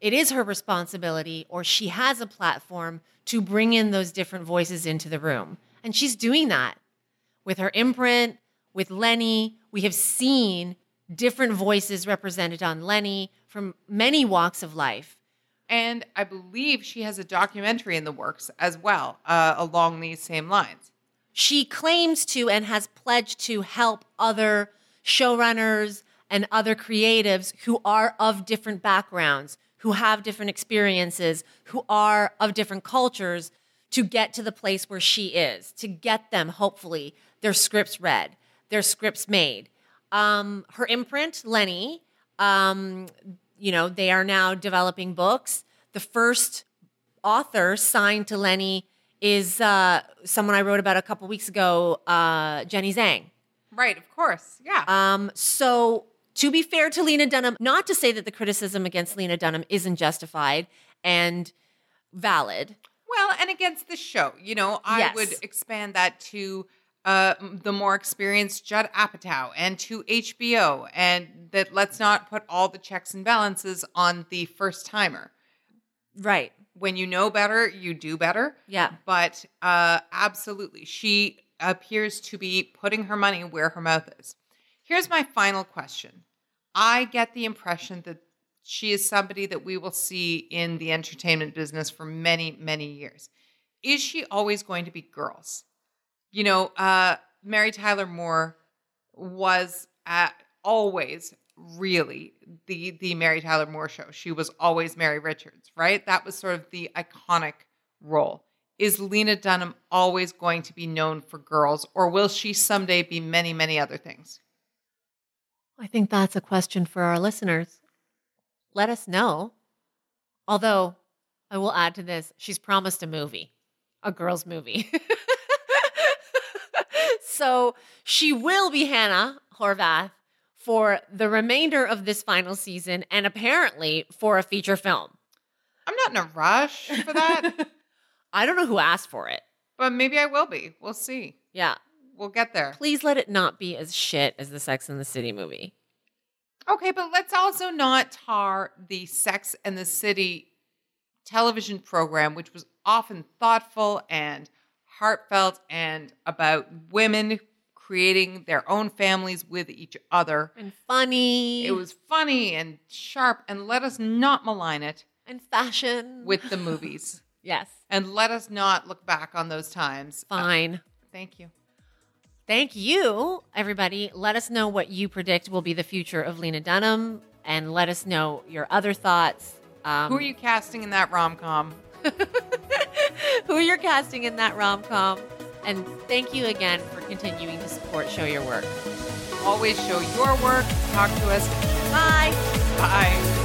it is her responsibility, or she has a platform to bring in those different voices into the room. And she's doing that with her imprint, with Lenny. We have seen different voices represented on Lenny from many walks of life. And I believe she has a documentary in the works as well, uh, along these same lines. She claims to and has pledged to help other showrunners and other creatives who are of different backgrounds, who have different experiences, who are of different cultures to get to the place where she is, to get them, hopefully, their scripts read, their scripts made. Um, her imprint, Lenny, um, you know, they are now developing books. The first author signed to Lenny is uh, someone I wrote about a couple weeks ago, uh, Jenny Zhang. Right, of course. Yeah. Um, so to be fair to Lena Dunham, not to say that the criticism against Lena Dunham isn't justified and valid. Well, and against the show, you know, I Yes. would expand that to uh, the more experienced Judd Apatow and to HBO, and that let's not put all the checks and balances on the first timer. Right. When you know better, you do better. Yeah. But uh, absolutely, she appears to be putting her money where her mouth is. Here's my final question I get the impression that she is somebody that we will see in the entertainment business for many, many years. Is she always going to be girls? You know, uh, Mary Tyler Moore was at always really the the Mary Tyler Moore show. She was always Mary Richards, right? That was sort of the iconic role. Is Lena Dunham always going to be known for girls, or will she someday be many, many other things? I think that's a question for our listeners. Let us know. Although, I will add to this she's promised a movie, a girls' movie. so she will be Hannah Horvath for the remainder of this final season and apparently for a feature film. I'm not in a rush for that, I don't know who asked for it. but maybe I will be. We'll see. Yeah. We'll get there. Please let it not be as shit as the Sex and the City movie. Okay, but let's also not tar the Sex and the City television program, which was often thoughtful and heartfelt and about women creating their own families with each other. And funny. It was funny and sharp, and let us not malign it and fashion. with the movies. yes. And let us not look back on those times. Uh, Fine. thank you. Thank you, everybody. Let us know what you predict will be the future of Lena Dunham and let us know your other thoughts. Um, Who are you casting in that rom com? who you're casting in that rom com. And thank you again for continuing to support Show Your Work. Always show your work. Talk to us. Bye. Bye.